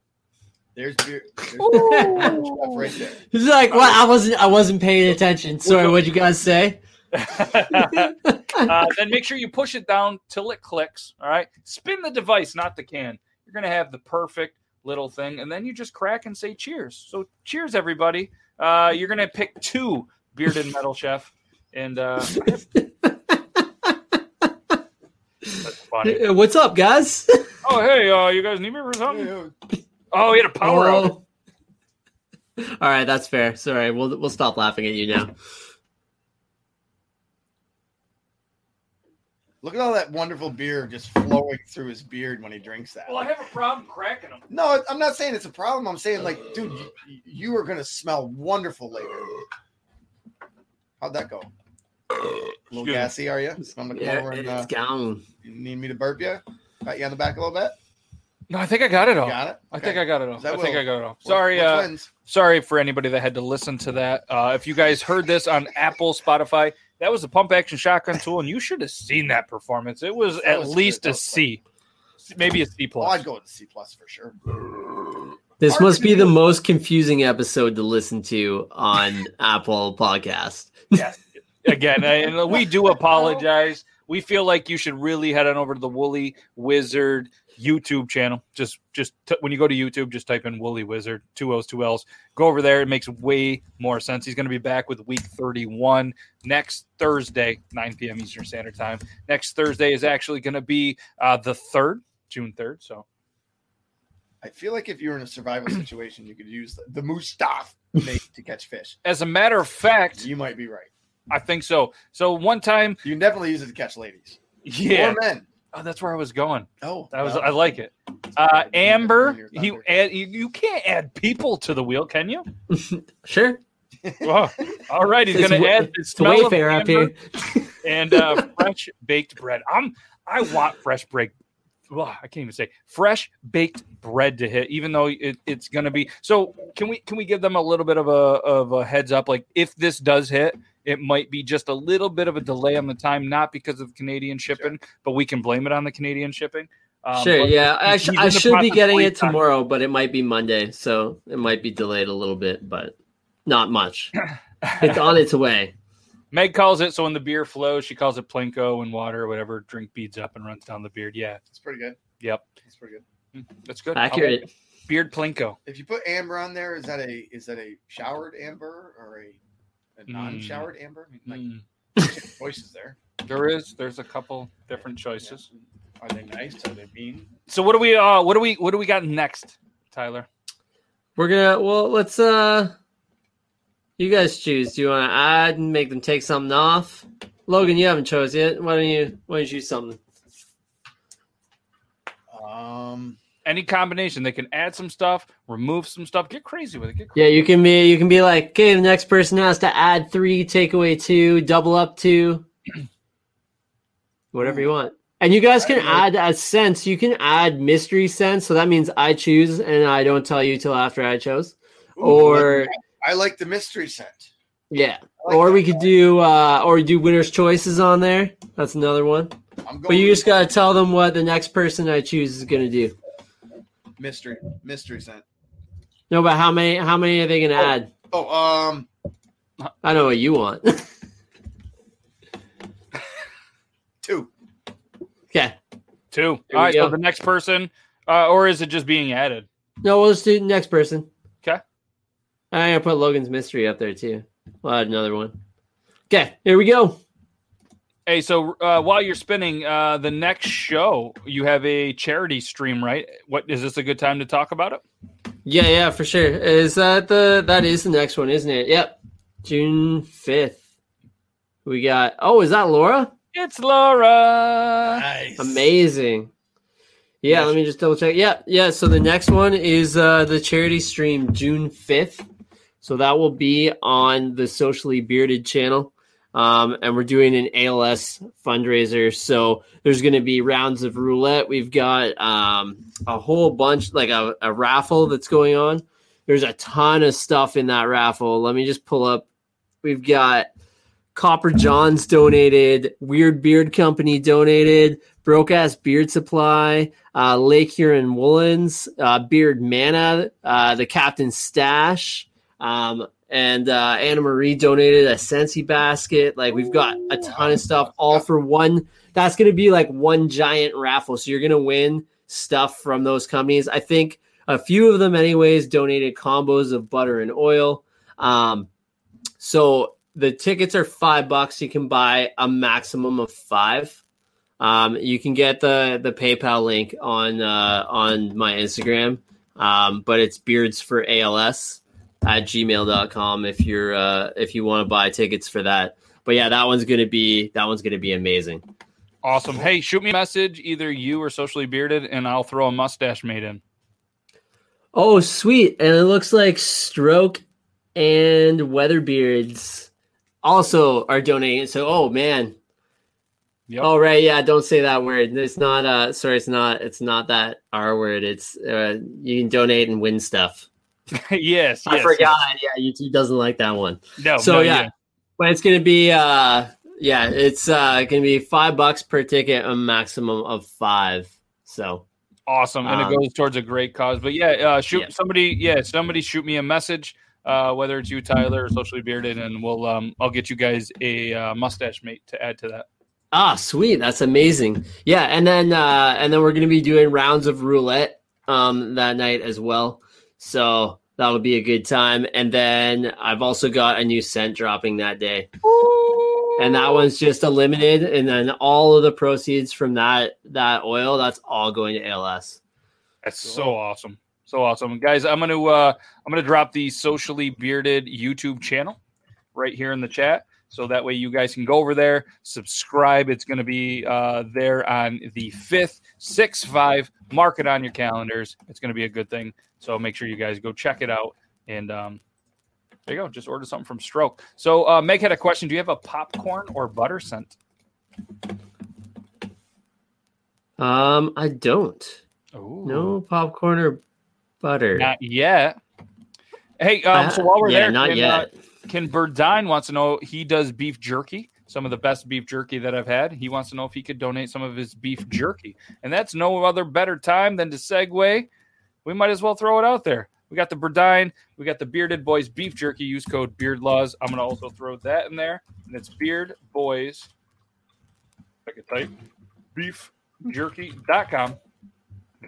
There's beer. There's Ooh. right there. He's like, "What? I wasn't I wasn't paying attention. Sorry, what'd you guys say?" uh, then make sure you push it down till it clicks. All right. Spin the device, not the can. You're going to have the perfect little thing. And then you just crack and say cheers. So, cheers, everybody. Uh, you're going to pick two bearded metal chef. And uh, that's funny. What's up, guys? Oh, hey, uh, you guys need me for something? Yeah. Oh, he had a power out. Oh. All right, that's fair. Sorry, we'll we'll stop laughing at you now. Look at all that wonderful beer just flowing through his beard when he drinks that. Well, I have a problem cracking them. No, I'm not saying it's a problem. I'm saying, like, dude, you, you are gonna smell wonderful later. How'd that go? A little Excuse me. gassy, are you? I'm come Yeah, over and uh, gone. you need me to burp you? Pat you on the back a little bit. No, I think I got it all. Got it. I think I got it all. That I think I got it all. What- Sorry, what uh, sorry for anybody that had to listen to that. Uh, if you guys heard this on Apple, Spotify, that was a pump action shotgun tool, and you should have seen that performance. It was That at was least That a was C, maybe a C Oh, plus. I'd go with C plus for sure. This Hard must to be the most confusing episode to listen to on Apple Podcast. yes. Again, and we do apologize. We feel like you should really head on over to the Woolly Wizard YouTube channel. Just, just t- when you go to YouTube, just type in Woolly Wizard, two O's, two L's. Go over there. It makes way more sense. He's going to be back with week 31 next Thursday, 9 p.m. Eastern Standard Time. Next Thursday is actually going to be uh, the 3rd, June 3rd. So, I feel like if you're in a survival situation, you could use the, the to catch fish. as a matter of fact, You might be right. I think so. So one time, You definitely use it to catch ladies yeah, or men. oh, that's where I was going. Oh, That was well, I like it. Uh, Amber, Your he thunder. add, you, you can't add people to the wheel, can you? Sure. Oh, all right, he's going to add the It's the smell of Wayfair up here. and uh, fresh baked bread. I'm I want fresh baked. Ugh, I can't even say fresh baked bread to hit, even though it, it's going to be. So can we can we give them a little bit of a of a heads up? Like if this does hit, it might be just a little bit of a delay on the time, not because of Canadian shipping, but we can blame it on the Canadian shipping. Um, Sure. Yeah, I, sh- I should be getting of it time. tomorrow, but it might be Monday, so it might be delayed a little bit, but not much. It's on its way. Meg calls it so when the beer flows, she calls it plinko and water or whatever. Drink beads up and runs down the beard. Yeah, It's pretty good. yep, It's pretty good. that's good. Accurate. Beard plinko. If you put amber on there, is that a is that a showered amber or a, a Mm. non-showered amber? I mean, Mm. choices there. There is. There's a couple different choices. Are they nice? Are they mean? So what do we? Uh, what do we? What do we got next, Tyler? We're gonna well, let's uh, you guys choose. Do you want to add and make them take something off? Logan, you haven't chose yet. Why don't you? Why don't you choose something? Um, Any combination. They can add some stuff, remove some stuff, get crazy with it. Get crazy. Yeah, you can be. You can be like, okay, the next person has to add three, take away two, double up two, whatever you want. And you guys can add a sense. You can add mystery sense. So that means I choose and I don't tell you till after I chose. ooh, Or I like the mystery scent. yeah, like or we could do uh or do winners choices on there. That's another one. I'm going But you just gotta tell them what the next person I choose is gonna do. Mystery mystery scent. No, but how many? How many are they gonna Oh. add? Oh, um, I know what you want. two. okay. Two. There All we right. So the next person, uh, or is it just being added? No, we'll just do the next person. 'Kay. I'm gonna put Logan's mystery up there too. We'll add another one. Okay, here we go. Hey, so uh, while you're spinning, uh, the next show you have a charity stream, right? What is this a good time to talk about it? Yeah, yeah, for sure. Is that the that is the next one, isn't it? Yep. June fifth. We got oh, is that Laura? It's Laura. Nice. Amazing. Yeah, Yes. let me just double check. Yeah, yeah. So the next one is uh the charity stream June 5th. So that will be on the Socially Bearded channel. Um, and we're doing an ALS fundraiser. So there's going to be rounds of roulette. We've got um, a whole bunch, like a, a raffle that's going on. There's a ton of stuff in that raffle. Let me just pull up. We've got Copper Johns donated, Weird Beard Company donated, Broke Ass Beard Supply, uh, Lake Huron Woolens, uh, Beard Mana, uh, the Captain Stash, um, and uh, Anna Marie donated a Scentsy basket. Like we've got a ton of stuff all for one. That's going to be like one giant raffle. So you're going to win stuff from those companies. I think a few of them, anyways, donated combos of butter and oil. Um, so the tickets are five bucks. You can buy a maximum of five. Um, you can get the the PayPal link on uh, on my Instagram, um, but it's beards for ALS at gmail.com if you're uh, if you want to buy tickets for that. But yeah, that one's gonna be that one's gonna be amazing. Awesome. Hey, shoot me a message, either you or socially bearded, and I'll throw a mustache mate in. Oh, sweet! And it looks like Stroke and Weatherbeards also are donating. So, oh man, Yep. Oh right, yeah. Don't say that word. It's not. Uh, sorry, it's not. It's not that R word. It's uh, you can donate and win stuff. yes, I yes, forgot. Yeah, YouTube doesn't like that one. No, So no, yeah, but it's gonna be. Uh, yeah, it's uh, gonna be five bucks per ticket, a maximum of five. So awesome, and Um, it goes towards a great cause. But yeah, uh, shoot Yeah. somebody. Yeah, somebody shoot me a message, uh, whether it's you, Tyler, or socially bearded, and we'll um, I'll get you guys a uh, mustache mate to add to that. ah, sweet. That's amazing. Yeah, and then uh, and then we're gonna be doing rounds of roulette um that night as well. So that'll be a good time. And then I've also got a new scent dropping that day. and that one's just a limited and then all of the proceeds from that that oil that's all going to als That's so awesome. So awesome. Guys, I'm gonna uh I'm gonna drop the socially bearded YouTube channel right here in the chat. So that way you guys can go over there, subscribe. It's going to be uh, there on the 5th, 6 5. Mark it on your calendars. It's going to be a good thing. So make sure you guys go check it out. And um, there you go. Just order something from Stroke. So uh, Meg had a question. Do you have a popcorn or butter scent? Um, I don't. Ooh. No popcorn or butter. Not yet. Hey, um, so while we're yeah, there, not can, yet. Uh, Ken Burdine wants to know he does beef jerky, some of the best beef jerky that I've had. He wants to know if he could donate some of his beef jerky. And that's no other better time than to segue. We might as well throw it out there. We got the Burdine, we got the Bearded Boys beef jerky. Use code Beard Laws. I'm gonna also throw that in there. And it's Beard Boys. I can type beefjerky.com.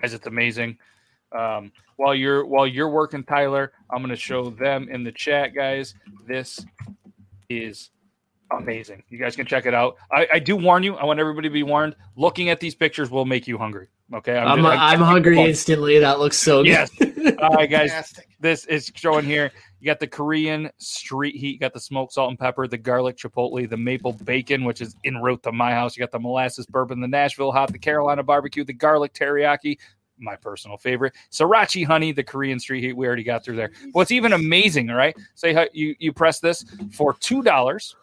Guys, it's amazing. Um, while you're while you're working, Tyler, I'm going to show them in the chat, guys. This is amazing. You guys can check it out. I, I do warn you. I want everybody to be warned. Looking at these pictures will make you hungry. Okay, I'm, just- I'm, hungry instantly. That looks so good. Yes. All right, guys. Fantastic. This is showing here. You got the Korean street heat, you got the smoked salt and pepper, the garlic chipotle, the maple bacon, which is en route to my house. You got the molasses bourbon, the Nashville hot, the Carolina barbecue, the garlic teriyaki, my personal favorite, sriracha honey, the Korean street heat. We already got through there. What's even amazing, all right? Say how you you press this for two dollars,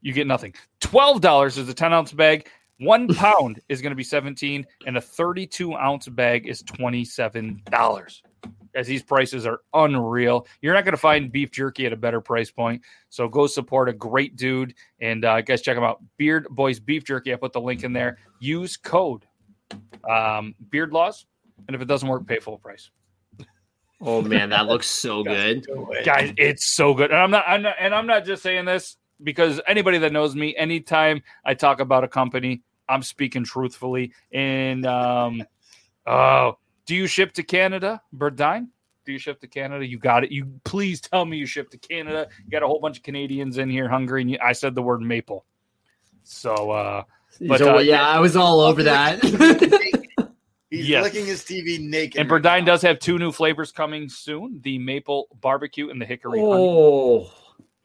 you get nothing. Twelve dollars is a ten ounce bag. One pound is going to be 17, and a 32 ounce bag is $27. As these prices are unreal. You're not going to find beef jerky at a better price point. So go support a great dude. And uh, guys, check him out. Beard Boys Beef Jerky. I put the link in there. Use code um, Beard Laws. And if it doesn't work, pay full price. Oh man, that looks so good. Guys it's so good and i'm not i'm not and i'm not just saying this because anybody that knows me anytime i talk about a company i'm speaking truthfully and um oh do you ship to canada burdine do you ship to canada you got it you please tell me you ship to canada you got a whole bunch of canadians in here hungry and you, i said the word maple so uh But, So, uh, yeah, I was all over that. He's Yes. licking his TV naked. and right burdine does have two new flavors coming soon the maple barbecue and the hickory honey.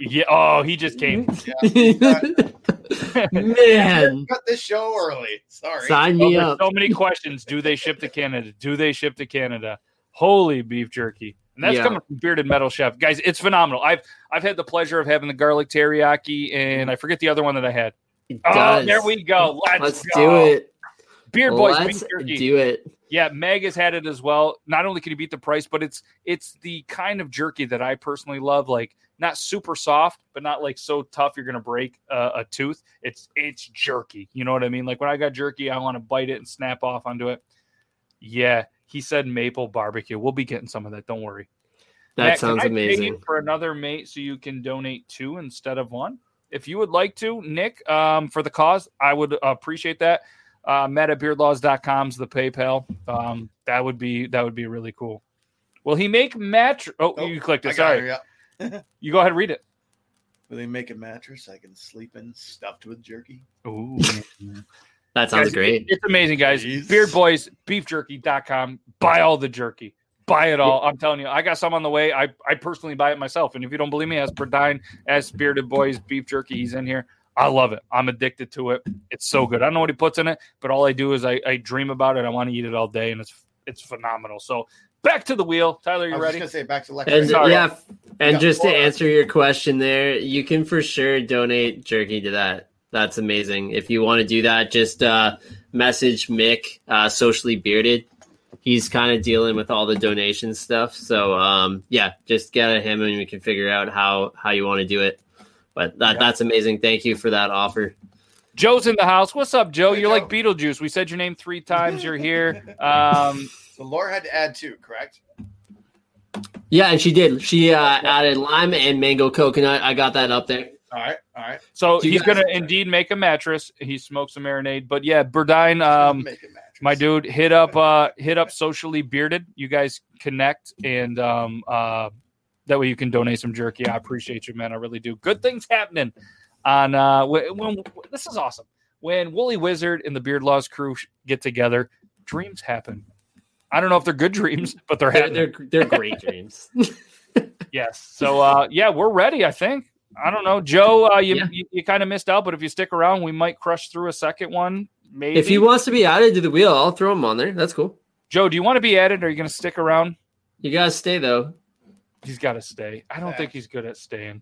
Oh yeah oh he just came man, Cut this show early. Sorry. sign Oh, me there's up. so many questions. Do they ship to Canada? Do they ship to Canada? Holy beef jerky. And that's Yeah. coming from Bearded Metal Chef. Guys, it's phenomenal. I've I've had the pleasure of having the garlic teriyaki and I forget the other one that I had. It Oh, does. there we go. Let's, Let's go. do it. Beard Boys Let's beef jerky. do it. Yeah, Meg has had it as well. Not only can you beat the price, but it's it's the kind of jerky that I personally love. Like not super soft, but not like so tough you're gonna break uh, a tooth. It's it's jerky. You know what I mean? Like when I got jerky, I want to bite it and snap off onto it. Yeah, he said maple barbecue. We'll be getting some of that. Don't worry. That Matt, sounds can I pay amazing. For another mate, so you can donate two instead of one. If you would like to, Nick, um, for the cause, I would appreciate that. Uh, Matt at beardlaws.com is the PayPal. Um, that would be that would be really cool. Will he make match? Oh, Oh, you clicked I it. Sorry. her, yeah. You go ahead and read it. Will they make a mattress I can sleep in stuffed with jerky? Ooh. That sounds Guys, great. it- It's amazing, guys. Jeez. Beard Boys, beefjerky.com. Buy all the jerky. Buy it all. I'm telling you, I got some on the way. I, I personally buy it myself. And if you don't believe me, as Burdine, as Bearded Boys, beef jerky, he's in here. I love it. I'm addicted to it. It's so good. I don't know what he puts in it, but all I do is I, I dream about it. I want to eat it all day, and it's it's phenomenal. So back to the wheel. Tyler, I you was ready? just gonna say back to And lecture. Sorry. yeah, and just to answer your question there, you can for sure donate jerky to that. That's amazing. If you want to do that, just uh, message Mick, uh, socially bearded. He's kind of dealing with all the donation stuff. So um, yeah, just get at him and we can figure out how how you want to do it. But that Yeah. that's amazing. Thank you for that offer. Joe's in the house. What's up, Joe? Hey, You're Joe. like Beetlejuice. We said your name three times. You're here. Um, So Laura had to add two, correct? Yeah, and she did. She uh, added lime and mango coconut. I got that up there. All right, all right. so Do he's guys- gonna indeed make a mattress. He smokes a marinade, but yeah, Burdine. Um, Make a mattress. my dude hit up uh hit up socially bearded you guys connect and um uh that way you can donate some jerky i appreciate you man i really do good things happening on uh when, when this is awesome when woolly wizard and the beard laws crew sh- get together dreams happen i don't know if they're good dreams but they're They're they're, they're great dreams. yes so uh yeah we're ready i think I don't know, Joe. Uh, you Yeah. you, you kind of missed out, but if you stick around, we might crush through a second one. Maybe. If he wants to be added to the wheel, I'll throw him on there. That's cool. Joe, do you want to be added? Or are you going to stick around? You gotta stay though, He's got to stay. I don't Yeah. think he's good at staying.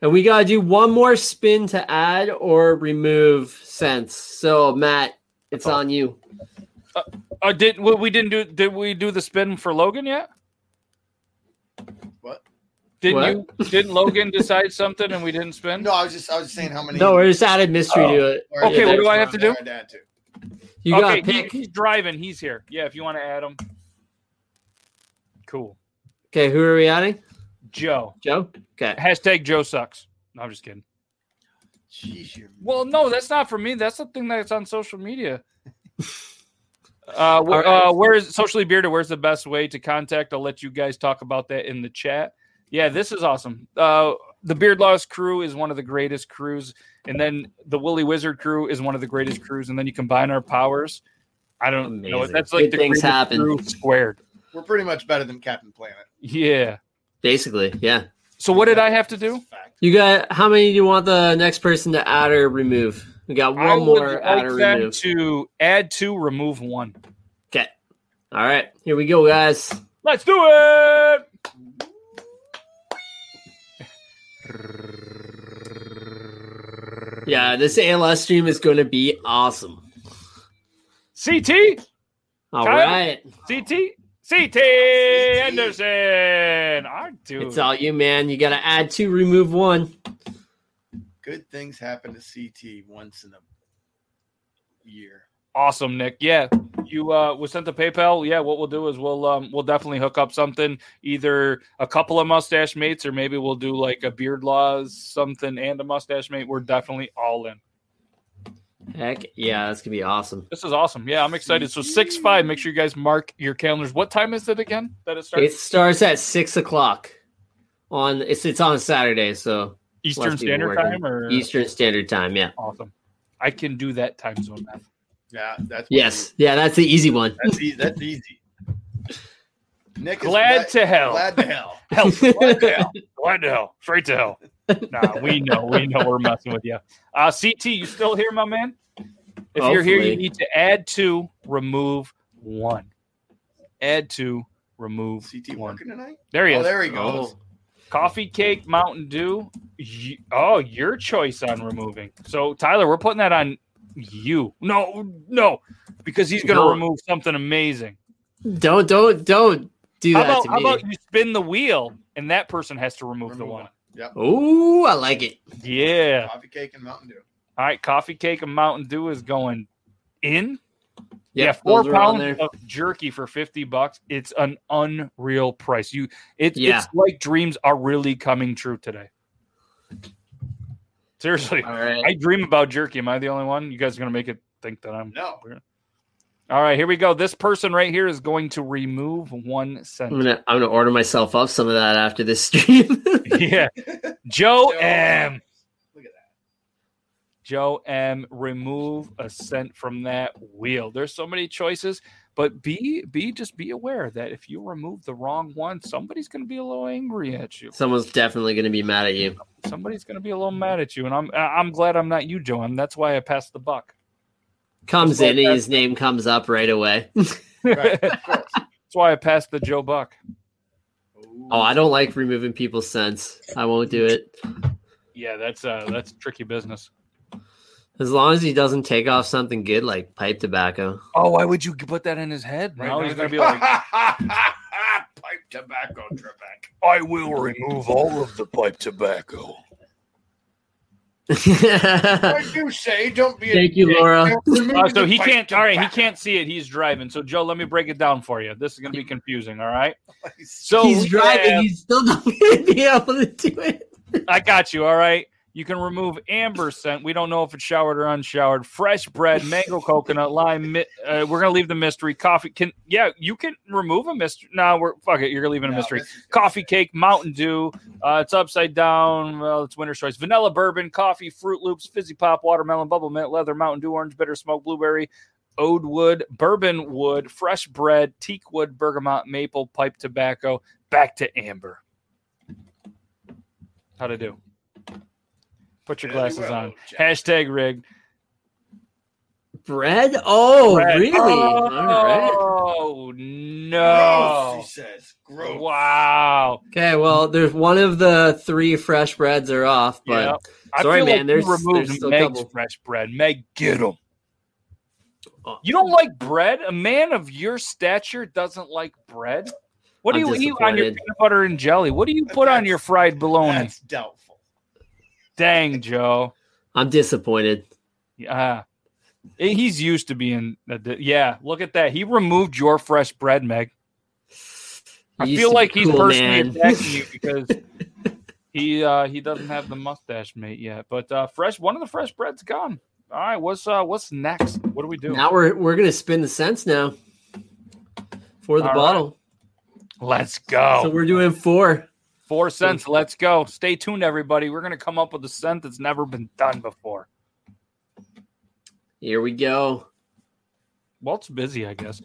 and we gotta do one more spin to add or remove sense. So Matt, it's Oh. on you. Uh, did we, we didn't do? Did we do the spin for Logan yet? What? Didn't you? Didn't Logan decide something and we didn't spin? No, I was just I was just saying how many. No, we just added mystery Oh. to it. Okay, what do I have to do? there I'd add to. You okay, gotta he- he's driving. He's here. Yeah, if you want to add him. Cool. Okay, who are we adding? Joe. Joe. Okay. Hashtag Joe sucks. No, I'm just kidding. Jeez, you're Well, no, that's not for me. That's the thing that's on social media. Uh, wh- uh, where's socially bearded? Where's the best way to contact? I'll let you guys talk about that in the chat. Yeah, this is awesome. Uh, the Beard Laws crew is one of the greatest crews, and then the Woolly Wizard crew is one of the greatest crews, and then you combine our powers. I don't know. That's like Good the things greatest happen. crew squared. we're pretty much better than Captain Planet. Yeah. Basically, yeah. So what did I have to do? You got how many do you want the next person to add or remove? We got I one would more add like or remove. to add two, remove one. Okay. All right. Here we go, guys. Let's do it. Yeah, this ALS stream is going to be awesome. CT, All Kyle? right. CT, CT Anderson. Our dude. It's all you, man. You got to add two, remove one. Good things happen to CT once in a year. awesome, Nick. Yeah, you uh was sent to PayPal. Yeah, what we'll do is we'll um we'll definitely hook up something, either a couple of mustache mates, or maybe we'll do like a beard laws something and a mustache mate. We're definitely all in. Heck yeah, that's going to be awesome. This is awesome. Yeah, I'm excited. So six five. Make sure you guys mark your calendars. What time is it again that it starts. It starts? starts at six o'clock on it's it's on Saturday, so Eastern Standard working. Time or Eastern Standard Time. Yeah. Awesome. I can do that time zone math. Yeah, that's Yes. Yeah, that's the easy one. That's easy. That's easy. Nick is Glad to hell. Glad to hell. Hell, glad to hell. Glad to hell. Straight to hell. Nah, we know. We know we're messing with you. Uh, CT, you still here, my man? If you're here, you need to add two, remove one. Add two, remove CT one. working tonight? There he Oh, is. there he goes. Oh, Coffee cake, Mountain Dew. Y- Oh, your choice on removing. So, Tyler, we're putting that on you. No, no, because he's going to No. remove something amazing. don't don't don't do How that about, to how me. about you spin the wheel and that person has to remove, the Remove one? one. Yep. Ooh, I like it. Yeah. Coffee cake and Mountain Dew. All right, coffee cake and Mountain Dew is going in. Yep, yeah, four those are on pounds there. of jerky for fifty bucks. It's an unreal price. You, it, Yeah. it's like dreams are really coming true today. Seriously, All right. I dream about jerky. Am I the only one? You guys are gonna make it think that I'm No. weird. All right, here we go. This person right here is going to remove one I'm gonna I'm gonna order myself up some of that after this stream. yeah, Joe Joe M. Look at that. Joe M. Remove a scent from that wheel. There's so many choices, but be be just be aware that if you remove the wrong one, somebody's going to be a little angry at you. Someone's definitely gonna be mad at you. Somebody's going to be a little mad at you, and I'm I'm glad I'm not you, Joe. And that's why I passed the buck. Comes in and his name comes up right away. Right. That's why I passed the Joe Buck. Oh, I don't like removing people's scents. I won't do it. Yeah, that's uh that's tricky business. As long as he doesn't take off something good like pipe tobacco. Oh, why would you put that in his head? now he's going to be like, pipe tobacco, Trebek. I will remove all of the pipe tobacco. What you say? Don't be. a Thank you, dick. Laura. Uh, so he can't. All right, he can't see it. He's driving. So Joe, let me break it down for you. This is going to be confusing. All right. So He's driving. have- He's still not gonna be able to do it. I got you. All right. You can remove amber scent. We don't know if it's showered or unshowered. Fresh bread, mango, coconut, lime. mi- Uh, we're gonna leave the mystery. Coffee can. Yeah, you can remove a mystery. No, we're fuck it. You're leaving a No, mystery. Coffee cake, Mountain Dew. Uh, it's upside down. Well, it's winter choice. Vanilla bourbon, coffee, Fruit Loops, fizzy pop, watermelon, bubble mint, leather, Mountain Dew, orange bitter, smoke, blueberry, oud wood, bourbon wood, fresh bread, teak wood, bergamot, maple, pipe tobacco. Back to amber. How'd I do? Put your glasses well, on. Jack. Hashtag rigged. Bread? Oh, Bread. really? All right. Oh no! Gross, he says. Gross. Wow. Okay, well, there's one of the three fresh breads are off, but Yeah. I Sorry, man, like there's- you removed there's still Meg's couple. fresh bread. Meg, get him. Oh. You don't like bread? A man of your stature doesn't like bread? What do I'm you eat on your peanut butter and jelly? What do you put on your fried bologna? That's doubtful. Dang, Joe. I'm disappointed. Yeah. He's used to being, yeah. Look at that. He removed your fresh bread, Meg. I feel like he's cool, personally man. attacking you because he uh he doesn't have the mustache mate yet. But uh fresh one of the fresh bread's gone. All right, what's uh what's next? What do we do? Now we're we're gonna spin the scents now for the All right. bottle. Let's go. So we're doing four. Four scents. Let's go. Stay tuned, everybody. We're gonna come up with a scent that's never been done before. Here we go. Walt's busy, I guess.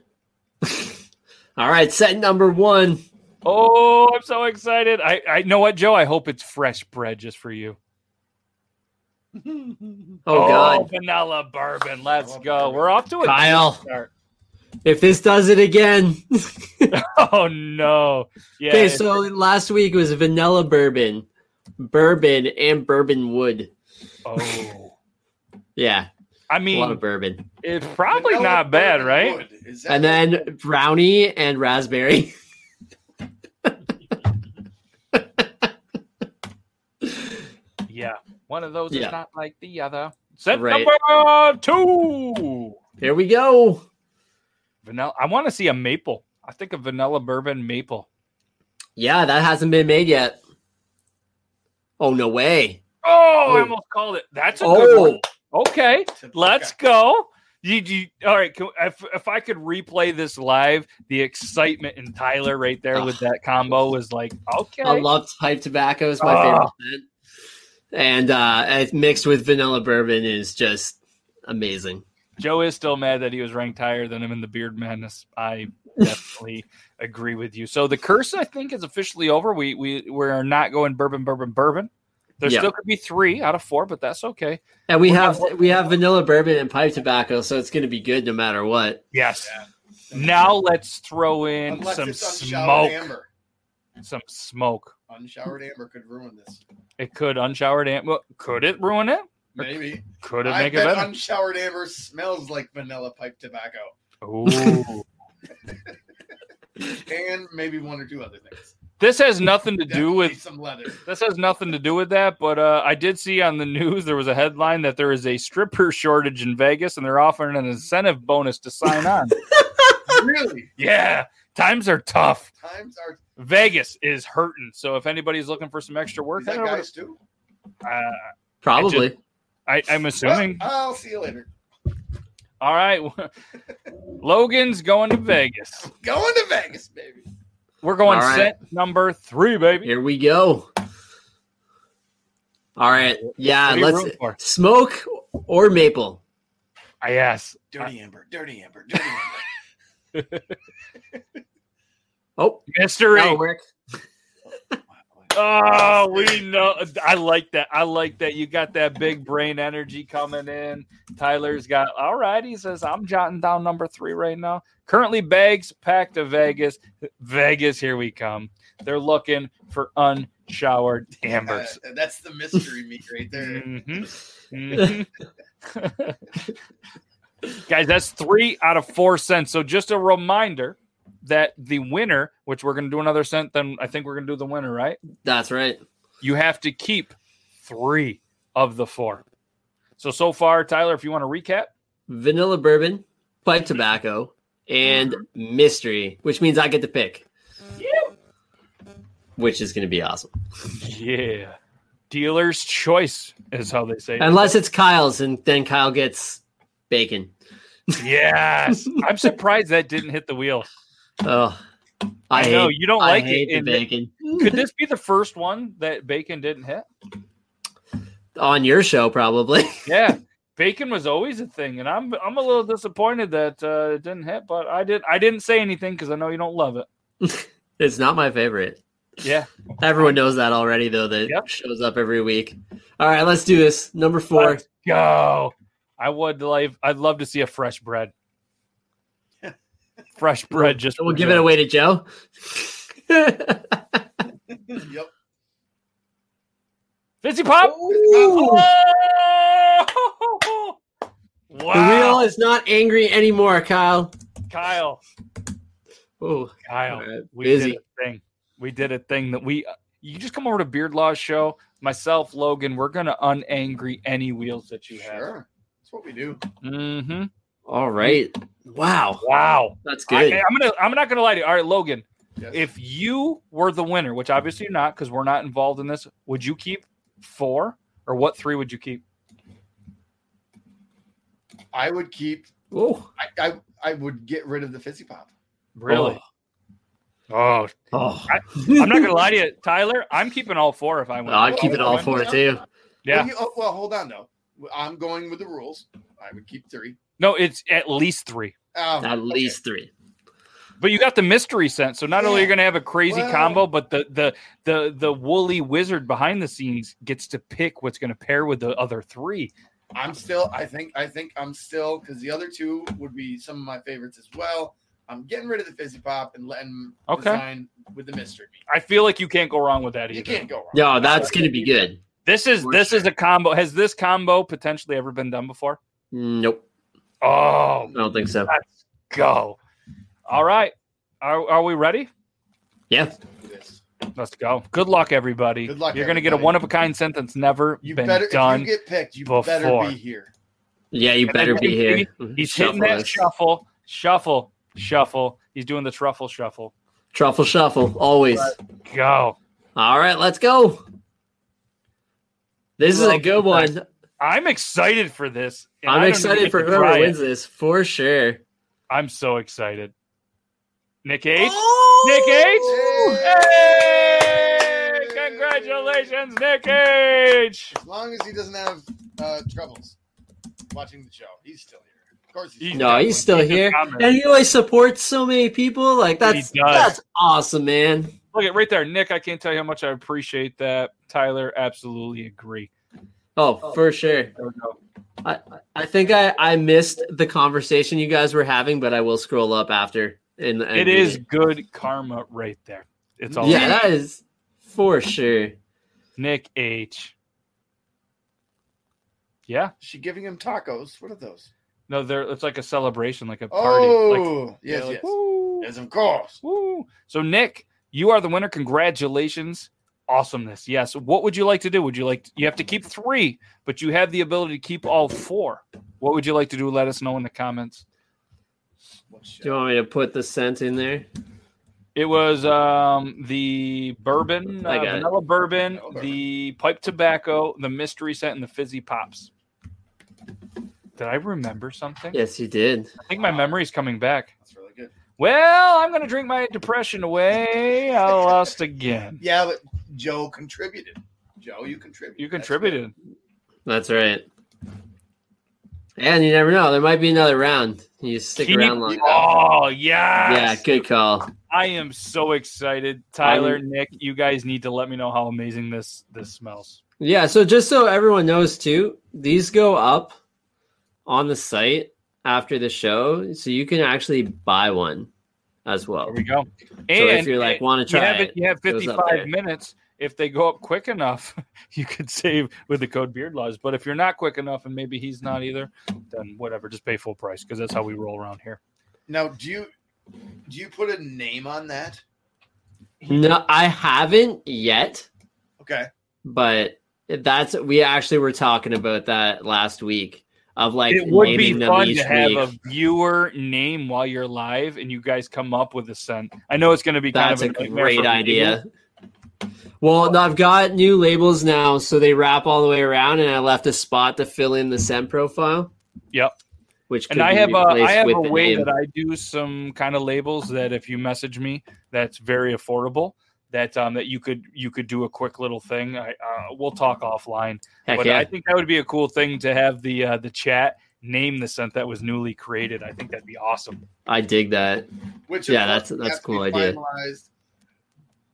All right, set number one. Oh, I'm so excited. I I know what, Joe. I hope it's fresh bread just for you. Oh, God, oh, vanilla bourbon. Let's go. bourbon. We're off to a good Kyle! start. If this does it again. Oh no. Yeah. okay, it's- so last week was vanilla bourbon, bourbon, and bourbon wood. oh. Yeah, I a lot mean, of bourbon. it's probably Vanilla not bad, right? wood. Is that And then brownie and raspberry. Yeah. One of those Yeah. is not like the other. Set Right. number two. Here we go. Vanilla. I want to see a maple. I think a vanilla bourbon maple. Yeah, that hasn't been made yet. Oh no way! Oh, I almost called it. That's a good Oh, one. Okay. Let's go. You, you, all right. Can, if, if I could replay this live, the excitement in Tyler right there with that combo was like, okay. I love pipe tobacco. It's my Oh. favorite scent. And uh, it mixed with vanilla bourbon is just amazing. Joe is still mad that he was ranked higher than him in the Beard Madness. I definitely agree with you. So the curse, I think, is officially over. We we we're not going bourbon, bourbon, bourbon. There Yeah. still could be three out of four, but that's okay. And we We're have not- we have vanilla bourbon and pipe tobacco, so it's going to be good no matter what. Yes. Yeah. Now let's throw in Unless some smoke. amber. Some smoke. Unshowered amber could ruin this. It could unshowered amber. Could it ruin it? Maybe. Could it I make it bet better? unshowered amber smells like vanilla pipe tobacco. Ooh. And maybe one or two other things. this has nothing to do with some leather. This has nothing to do with that, but uh, I did see on the news there was a headline that there is a stripper shortage in Vegas, and they're offering an incentive bonus to sign on. really? yeah, times are tough. Times are Vegas is hurting, so if anybody's looking for some extra work, is that head over guys too? uh, Probably. I, I'm assuming. Well, I'll see you later. All right, Logan's going to Vegas. Going to Vegas, baby. We're going All right. set number three, baby. Here we go. All right. Yeah, What are you let's smoke or maple. I yes. Dirty amber, dirty amber, dirty amber. Oh, Mystery. that'll work. Oh, we know. I like that. I like that. You got that big brain energy coming in. Tyler's got. All right. He says, I'm jotting down number three right now. Currently, bags packed to Vegas. Vegas, here we come. They're looking for unshowered ambers. Uh, that's the mystery meat right there. Mhm. Mhm. Guys, that's three out of four scents. So just a reminder that the winner, which we're going to do another scent, then I think we're going to do the winner, right? That's right. you have to keep three of the four. So so far, Tyler, if you want to recap, Vanilla bourbon, pipe tobacco, and mm-hmm. mystery, which means I get to pick. Which is going to be awesome. yeah, dealer's choice is how they say. it. Unless it's Kyle's, and then Kyle gets bacon. yes, I'm surprised that didn't hit the wheel. Oh, I, I, know hate, you don't like it. the bacon. Could this be the first one that bacon didn't hit? On your show, probably. Yeah, bacon was always a thing, and I'm I'm a little disappointed that uh, it didn't hit. But I did I didn't say anything because I know you don't love it. it's not my favorite. Yeah. Everyone knows that already, though. That Yep. shows up every week. All right, let's do this. Number 4 Let's go. I would like. I'd love to see a fresh bread. Fresh bread. Just we'll for give it away to Joe. yep. Fizzy pop. Ooh. Oh! The wheel is not angry anymore, Kyle. Kyle. Oh, Kyle. All right, We busy. did a thing. We did a thing that we. You just come over to Beard Law's show. Myself, Logan. We're gonna unangry any wheels that you have. Sure. That's what we do. Mm-hmm. All right. Wow, Wow. that's good. I'm gonna. I'm not gonna lie to you. All right, Logan. Yes. If you were the winner, which obviously you're not, because we're not involved in this, would you keep four, or what three would you keep? I would keep. Oh, I, I I would get rid of the fizzy pop. Really? Oh, oh. oh. I'm not gonna lie to you, Tyler. I'm keeping all four if I win. I'd keep it oh, all oh, four too. yeah. Well, you- oh, well, hold on though. I'm going with the rules. I would keep three. No, it's at least three. Um, At okay. least three. But you got the mystery sense, so not only Yeah. you're gonna have a crazy Well- combo, but the the the the woolly wizard behind the scenes gets to pick what's gonna pair with the other three. I'm still. I think. I think I'm still because the other two would be some of my favorites as well. I'm getting rid of the fizzy pop and letting Okay. design with the mystery. I feel like you can't go wrong with that either. You can't go wrong. No, that's gonna be good. This is For this is a combo. Has this combo potentially ever been done before? Nope, Oh, I don't think so. let's go. All right. Are, are we ready? Yeah, Let's do this. Let's go. Good luck, everybody. Good luck, You're going to get a one of a kind sentence never You been better. done. If you get picked, you before. better be here. yeah. You And better be here. Mm-hmm. He's Shuffle hitting that this. shuffle, shuffle, shuffle. He's doing the truffle shuffle. Truffle shuffle, always. Go. All right, let's go. This is a good one. I'm excited for this. I I'm excited for get whoever try it. wins this for sure. I'm so excited. Nick H. Oh! Nick H. Hey! Congratulations, Nick H. As long as he doesn't have uh, troubles watching the show, he's still here. Of course, he's He's No, he's still He just here, and he always supports so many people. Like that's that's awesome, man. Look at right there, Nick. I can't tell you how much I appreciate that. Tyler, absolutely agree. Oh, oh, for sure. There we go. I, I think I, I missed the conversation you guys were having, but I will scroll up after. And, and It good karma right there. It's all Yeah, that is for sure. Nick H. Yeah, Is she giving him tacos? What are those? no, there. It's like a celebration, like a oh, party. like, Oh, yes, yeah, like, yes, woo, yes, of course. woo. So, Nick, you are the winner. Congratulations. Awesomeness. Yes. What would you like to do? Would you like? you have to keep three, but you have the ability to keep all four. What would you like to do? Let us know in the comments. Do you want me to put the scent in there? It was um, the bourbon, uh, got it. vanilla bourbon, bourbon. the pipe tobacco, the mystery scent, and the fizzy pops. Did I remember something? Yes, you did. I think my memory's coming back. That's really good. Well, I'm going to drink my depression away. I lost again. Yeah, but Joe contributed. Joe, you contributed. You contributed. That's right. And you never know. There might be another round. You stick Keep- around long enough. Oh, yeah. Yeah, good call. I am so excited. Tyler, Nick, you guys need to let me know how amazing this this smells. Yeah, so just so everyone knows too, these go up on the site after the show, so you can actually buy one as well. There we go. So if you're like want to you try have, it, you have goes up 55 there. minutes. If they go up quick enough, you could save with the code Beard Laws. But if you're not quick enough, and maybe he's not either, then whatever, just pay full price because that's how we roll around here. Now, do you do you put a name on that? no, I haven't yet, Okay. but that's we actually were talking about that last week of like it would be naming them fun each to have week. a viewer name while you're live, and you guys come up with a scent. I know it's going to be kind That's of a nightmare great for idea. Well, I've got new labels now, so they wrap all the way around, and I left a spot to fill in the scent profile. Yep. Which and I have a replaced I have a way name. that I do some kind of labels that if you message me, that's very affordable. That um that you could you could do a quick little thing. I uh, we'll talk offline, Heck but yeah. I think that would be a cool thing to have the uh, the chat name the scent that was newly created. I think that'd be awesome. I dig that. Which Yeah, that's- that's a cool to be idea. finalized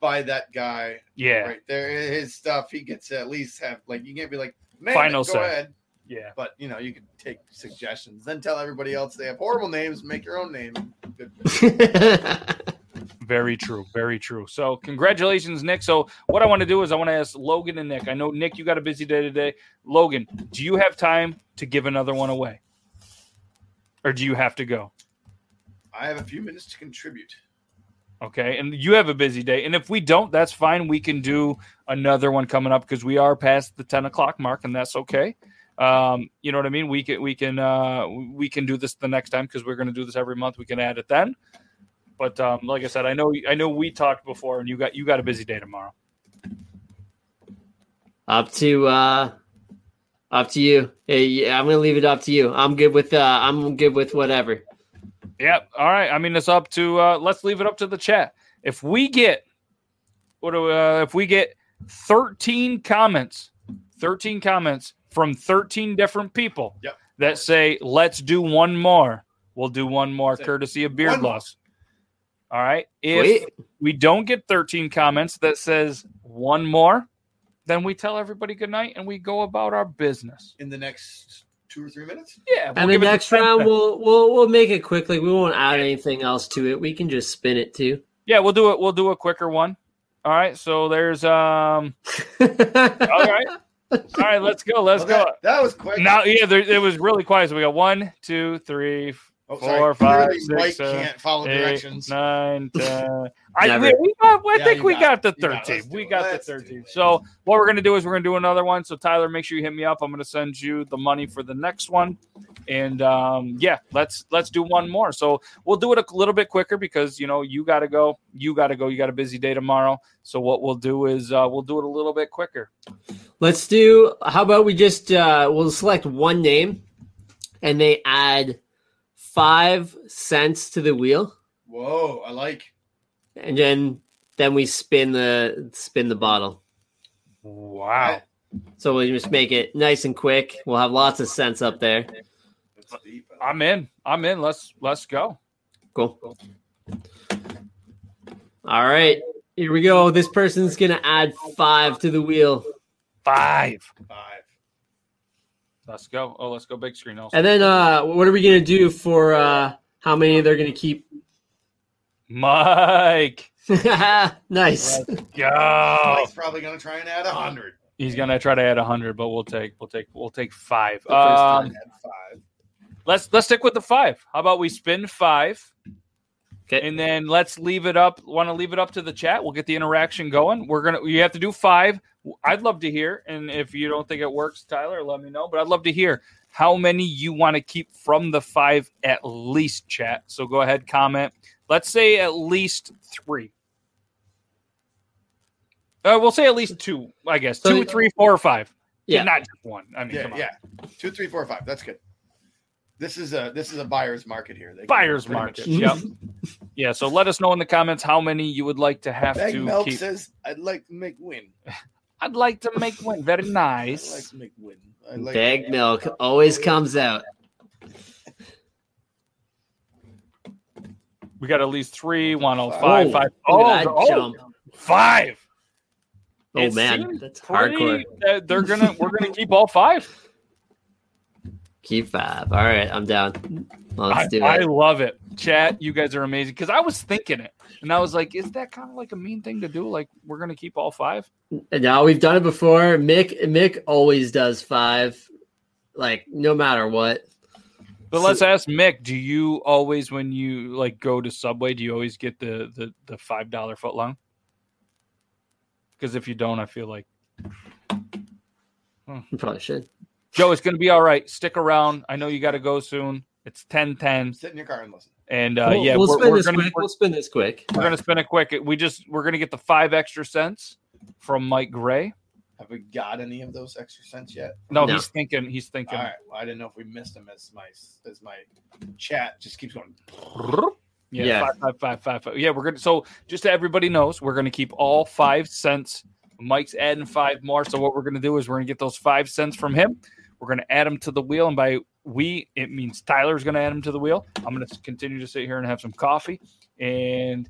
by that guy Yeah, right there. His stuff, he gets to at least have like you can't be like, man, Final go say. ahead. yeah. But you know, you can take suggestions, then tell everybody else they have horrible names, make your own name. Good. Very true. Very true. So, congratulations, Nick. So, what I want to do is I want to ask Logan and Nick. I know Nick, you got a busy day today. Logan, do you have time to give another one away, or do you have to go? I have a few minutes to contribute. Okay, and you have a busy day. And if we don't, that's fine. We can do another one coming up because we are past the ten o'clock mark, and that's okay. Um, you know what I mean? We can we can uh, we can do this the next time because we're going to do this every month. We can add it then. But um, like I said, I know I know we talked before, and you got you got a busy day tomorrow. up to uh up to you. Hey, yeah, I'm gonna leave it up to you. I'm good with uh I'm good with whatever. Yep. All right. I mean, it's up to uh, let's leave it up to the chat. If we get what do, uh, if we get 13 comments, 13 comments from 13 different people Yep. that say let's do one more, we'll do one more Say, courtesy of Beard one more. Laws. All right. If Wait. we don't get 13 comments that says one more, then we tell everybody good night and we go about our business. In the next two or three minutes, Yeah. we'll And the next 10 round we'll we'll we'll make it quickly. We won't add anything else to it. We can just spin it too. Yeah, we'll do it. We'll do a quicker one. All right. So there's um. All right. All right. Let's go. Let's Well, go. that, that was quick. Now, yeah, there, it was really quiet. So we got one, two, three, oh, four, five, Clearly, six, Mike seven, can't follow eight, directions. nine, ten. I, we, we got, I Yeah, think we got got, the You got it. 13. We got Let's the do 13. So what we're gonna do is we're gonna do another one. So Tyler, make sure you hit me up. I'm gonna send you the money for the next one. And um, yeah, let's let's do one more. So we'll do it a little bit quicker because you know you got to go, you got to go, you got a busy day tomorrow. So what we'll do is uh, we'll do it a little bit quicker. Let's do how about we just uh we'll select one name and they add five cents to the wheel Whoa, I like. and then then we spin the spin the bottle. Wow. So we'll just make it nice and quick. We'll have lots of cents up there. Deep. I'm in. I'm in. Let's let's go. Cool. All right. Here we go. This person's gonna add five to the wheel. Five. Five. Let's go. Oh, let's go big screen also. And then uh what are we gonna do for uh how many they're gonna keep? Mike. nice. Go. Mike's probably gonna try and add a hundred. He's gonna try to add a hundred, but we'll take we'll take we'll take five. First Um, time. Five. let's let's stick with the five. How about we spin five, Okay. and then let's leave it up. Want to leave it up to the chat? We'll get the interaction going. We're gonna you have to do five. I'd love to hear, and if you don't think it works, Tyler, let me know. But I'd love to hear how many you want to keep from the five at least. Chat. So go ahead, comment. Let's say at least three. Uh, we'll say at least two, I guess. So- Two, three, four, or five. Yeah. Not just one. I mean, Yeah, come on. yeah. Two, three, four, five. That's good. This is a this is a buyer's market here. They Buyer's pretty market. Yep. Yeah. So let us know in the comments how many you would like to have Bag to Milk keep. says, "I'd like to make win. I'd like to make win. Very I'd like nice. to make win. I like Bag milk always comes out. We got at least three, one oh Whoa. five, five. Oh, oh, jump. five. Oh It man, that's hardcore. they're gonna. We're gonna keep all five. Keep five. All right, I'm down. Let's I, do I love it. Chat, you guys are amazing. Because I was thinking it, and I was like, "Is that kind of like a mean thing to do? Like, we're gonna keep all five? Now we've done it before. Mick Mick always does five, like no matter what. But So- let's ask Mick. Do you always, when you like go to Subway, do you always get the the, the five dollar foot long? Because if you don't, I feel like hmm. You probably should. Joe, it's going to be all right. Stick around. I know you got to go soon. It's ten ten, Sit in your car and listen. and uh, we'll, yeah, we'll we're, spin we're this gonna quick. we're, We'll spin this quick. we're gonna spin it quick. We just we're gonna get the five extra cents from Mike Gray. Have we got any of those extra cents yet? No, No. he's thinking. He's thinking. All right. Well, I didn't know if we missed them as my as my chat just keeps going. Yeah, Yeah. Five, five, five, five, five. Yeah, we're gonna. So just so everybody knows, we're gonna keep all five cents. Mike's adding five more. So what we're gonna do is we're gonna get those five cents from him. We're gonna add them to the wheel, and by we it means Tyler's gonna add them to the wheel. I'm gonna continue to sit here and have some coffee, and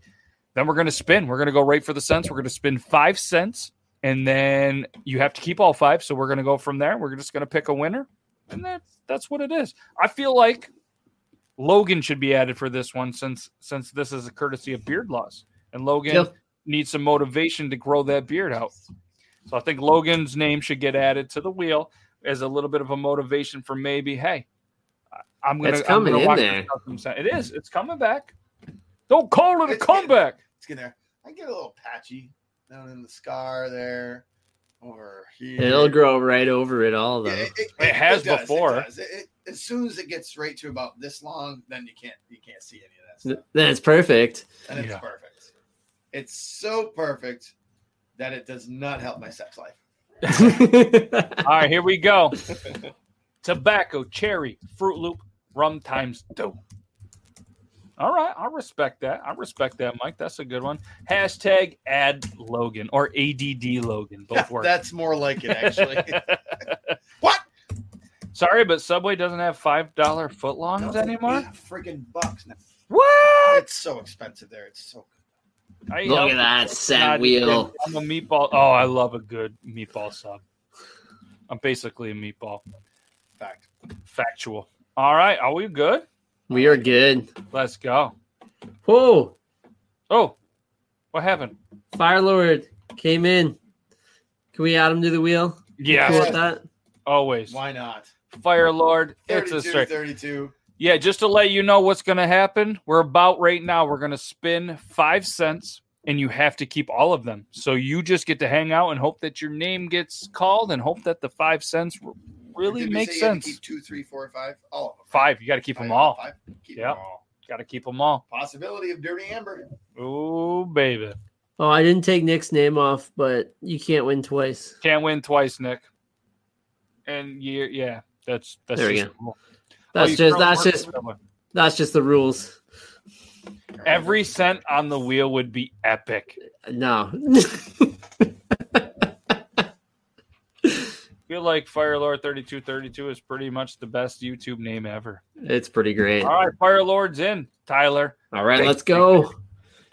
then we're going to spin. We're going to go right for the cents. We're going to spin five cents, and then you have to keep all five. So we're going to go from there. We're just going to pick a winner, and that's that's what it is. I feel like Logan should be added for this one since since this is a courtesy of Beard Laws, and Logan Yep. needs some motivation to grow that beard out. So I think Logan's name should get added to the wheel as a little bit of a motivation for maybe, hey, I- I'm gonna It's I'm coming gonna in watch there. this custom set. It is. It's coming back. Don't call it a It's- comeback. It's gonna. I get a little patchy down in the scar there, over here. It'll grow right over it all, though. Yeah, it, it- It has does, before. does. It- it- as soon as it gets right to about this long, then you can't you can't see any of that stuff, Then it's perfect. and it's Yeah. perfect. It's so perfect that it does not help my sex life. All right, here we go. Tobacco, cherry, Fruit Loop, rum times two. All right, I respect that. I respect that, Mike. That's a good one. Hashtag add Logan or ADD Logan. Both work. That's more like it, actually. what? Sorry, but Subway doesn't have five dollar footlongs No, anymore. Eight freaking bucks now. What? It's so expensive there. It's so good. I Look help at that you. set wheel. I'm a meatball. Oh, I love a good meatball sub. I'm basically a meatball. Fact. Factual. All right, are we good? We are good. Let's go. Whoa! Oh, what happened? Fire Lord came in. Can we add him to the wheel? Yeah, Cool that? always. Why not? Fire Lord. It's a straight. 32. Yeah, just to let you know what's going to happen. We're about right now. We're going to spin five cents, and you have to keep all of them. So you just get to hang out and hope that your name gets called, and hope that the five cents really Did makes say you had to sense. Keep two, three, four, five. All of them. Five. You got to keep them all. Five. Keep them all. Got to keep them all. Possibility of dirty amber. Oh baby. Oh, I didn't take Nick's name off, but you can't win twice. Can't win twice, Nick. And you, yeah, that's that's There we just go. cool. Oh, That's you just that's just someone. that's just the rules. every cent on the wheel would be epic. No. feel like Firelord 3232 is pretty much the best YouTube name ever. it's pretty great. All right, Firelord's in. Tyler, All right, let's go.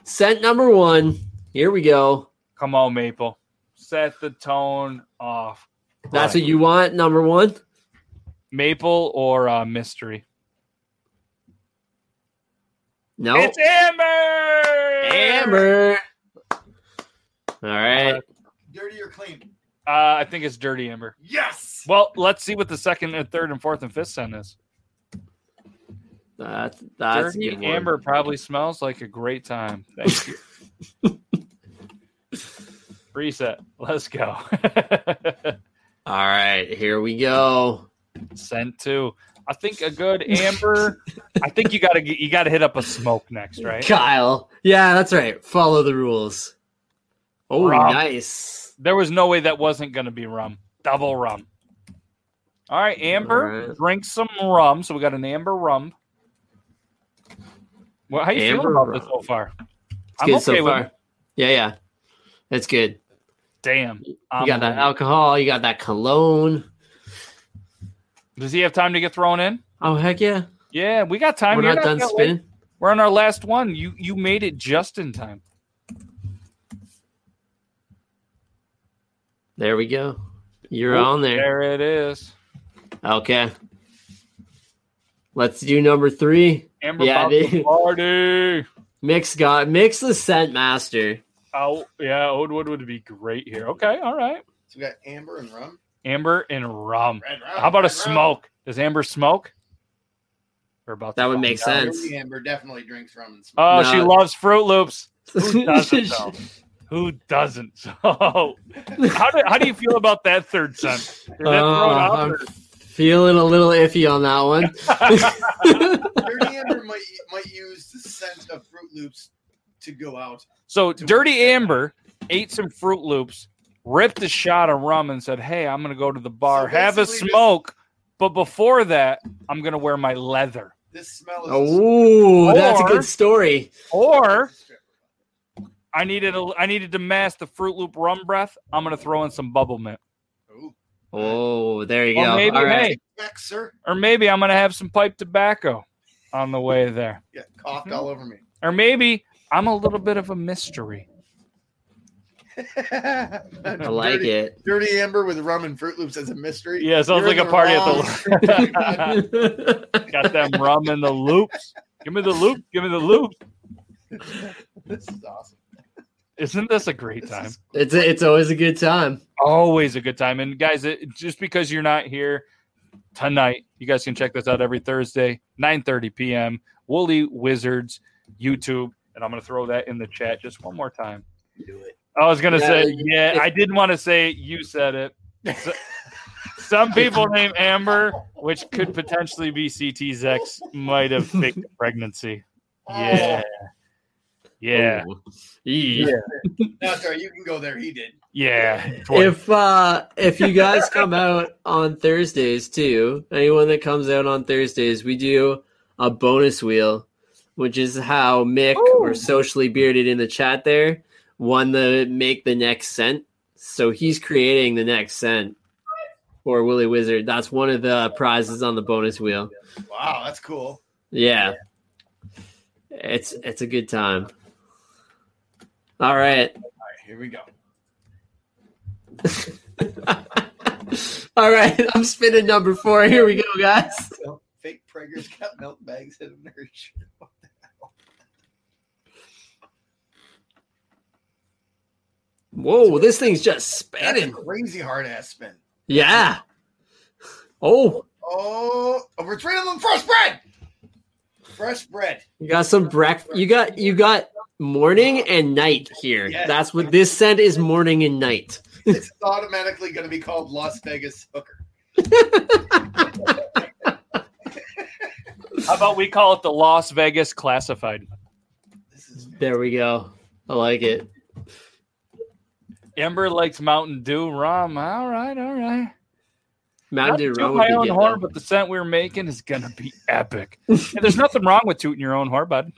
Scent number one. Here we go. come on, Maple. Set the tone off. That's Right. what you want. Number one. Maple or uh, mystery? No. It's Amber. Amber. All right. Dirty or clean? Uh, I think it's Dirty Amber. Yes. Well, let's see what the second and third and fourth and fifth scent is. That's that's a Dirty good one. Amber probably smells like a great time. Thank you. Reset. Let's go. All right, here we go. Scent two. I think a good amber. I think you gotta get- you gotta hit up a smoke next, right? Kyle. Yeah, that's right. Follow the rules. Oh, Rum. nice. There was no way that wasn't gonna be rum. Double rum. All right, Amber, All right. drink some rum. So we got an amber rum. Well, how you Amber feeling about rum. this so far? It's good so with far. it. Yeah, yeah. that's good. Damn. You I'm got um, that alcohol. You got that cologne. Does he have time to get thrown in? Oh heck yeah! Yeah, we got time. We're You're not done that late. We're on our last one. You you made it just in time. There we go. You're Oh, on there. There it is. Okay. Let's do number three. Amber Yeah, Bob dude. party. Mix got mix the scent master. Oh yeah, Oudwood would be great here. Okay, all right. So we got amber and rum. Amber and rum. Red rum. How about a red rum. smoke? Does Amber smoke? We're about That would make out. sense. Amber definitely drinks rum and smoke. Oh, No. she loves Fruit Loops. Who doesn't though? Who doesn't? So, how do how do you feel about that third scent? Did that throw it uh, Oh, out, I'm or- feeling a little iffy on that one. Dirty amber might might use the scent of Fruit Loops to go out. So Dirty Amber ate some Fruit Loops, ripped a shot of rum, and said, "Hey, I'm going to go to the bar, So have a basically this- smoke, but before that, I'm going to wear my leather." This smell is. Oh, that's a good story. Or I needed a, I needed to mask the Fruit Loop rum breath. I'm going to throw in some bubble mint, Ooh. Oh, there you or go. maybe All right. hey, Back, sir. or maybe I'm going to have some pipe tobacco on the way there, Yeah, coughed Mhm. all over me. or maybe I'm a little bit of a mystery. I I like dirty, it. Dirty Amber with rum and Fruit Loops as a mystery. Yeah, sounds You're like a the party at wrong- the got them rum and the loops. Give me the loop. Give me the loop. this is awesome. Isn't this a great This time? is- It's a, it's always a good time. Always a good time. And guys, it, just because you're not here tonight, you guys can check this out every Thursday, 9:30 p.m. Woolly Wizards YouTube, and I'm gonna throw that in the chat just one more time. Do it. I was gonna Yeah, say, yeah, if- I didn't want to say it. You said it. So- some people named Amber, which could potentially be CT's ex, might have faked the pregnancy. Yeah. Yeah. Oh. Yeah. No, sorry, you can go there. He did. Yeah. If uh if you guys come out on Thursdays too, anyone that comes out on Thursdays, we do a bonus wheel, which is how Mick or Ooh. socially bearded in the chat there won the make the next scent. So he's creating the next scent for Woolly Wizard. That's one of the prizes on the bonus wheel. Wow, that's cool. Yeah. It's it's a good time. All right. All right, here we go. All right, I'm spinning number four. Here we go, guys. Fake preggers got milk bags in their shirt. What the hell? Whoa, this thing's just That's a spinning. crazy hard ass spin. Yeah. Oh, Oh, oh, we're trading them fresh bread. Fresh bread. you got some breakfast. You got you got morning and night here. Yes. That's what this scent is. Morning and night. It's automatically going to be called Las Vegas hooker. How about we call it the Las Vegas Classified? There we go. I like it. Amber likes Mountain Dew rum. All right, all right. Mountain Not Dew rum toot would my be own horn, but the scent we're making is gonna be epic. and there's nothing wrong with tooting your own horn, bud.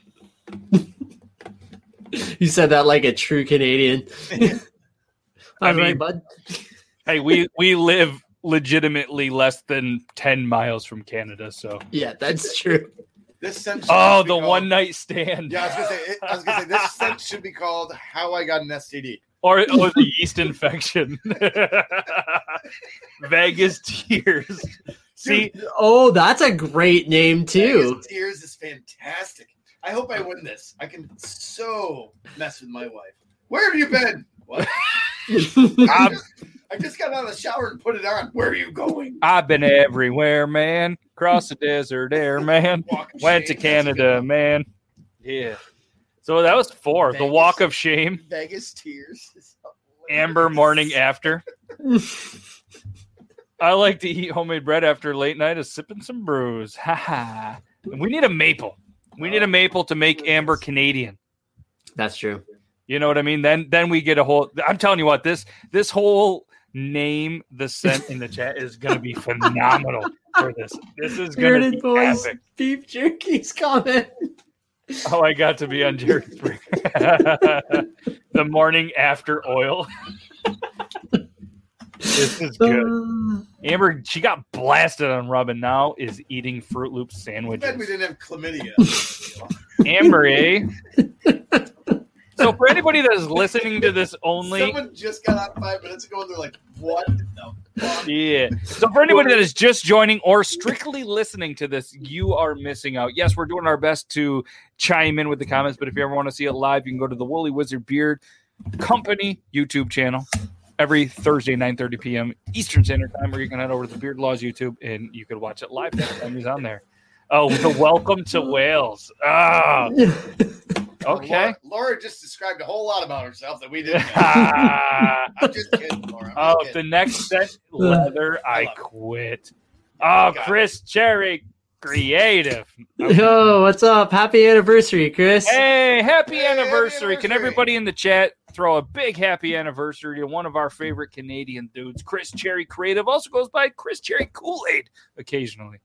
You said that like a true Canadian. I All right, mean- bud. Hey, we we live legitimately less than ten miles from Canada, so Yeah, that's true. this scent. oh, the called- one night stand, Yeah, I was gonna say. It, I was gonna say this scent should be called "How I Got an STD." Or, or the yeast infection, Vegas tears. See, Oh, that's a great name too. Vegas Tears is fantastic. I hope I win this. I can so mess with my wife. Where have you been? What? I I've, just, I just got out of the shower and put it on. Where are you going? I've been everywhere, man. Across the desert, air, man. Walk of Went to. Canada, man. Yeah. So that was four. The walk of shame. Vegas Tears. Amber morning after. I like to eat homemade bread after late night of sipping some brews. Ha ha. We need a maple. We need a oh, maple to make Amber Canadian. That's true. You know what I mean? Then then we get a whole I'm telling you what, this this whole name the scent in the chat is gonna be phenomenal for this. This is gonna Bearded be boys epic. beef jerky's comment. Oh, I got to be on Jerry's break. the morning after oil. this is good. Uh, Amber, she got blasted on Robin. now is eating Fruit Loop Too bad we didn't have chlamydia. Amber, eh? So for anybody that is listening to this only, Someone just got out five minutes ago and they're like, "What the fuck?" Yeah. So for anybody that is just joining or strictly listening to this, you are missing out. Yes, we're doing our best to chime in with the comments, but if you ever want to see it live, you can go to the Woolly Wizard Beard Company YouTube channel every Thursday, 9:30 p.m. Eastern Standard Time, or you can head over to the Beard Laws YouTube and you can watch it live next time he's on there. Oh, the welcome to Wales. Ah, okay. Laura, Laura just described a whole lot about herself that we didn't. know. I'm just kidding, Laura. I'm Oh, just if the next set leather, I love it. quit. Oh, Got it. Chris Cherry, creative. Yo, what's up? Happy anniversary, Chris. Hey, happy Hey, happy anniversary. Can everybody in the chat throw a big happy anniversary to one of our favorite Canadian dudes, Chris Cherry Creative. Also goes by Chris Cherry Kool-Aid occasionally.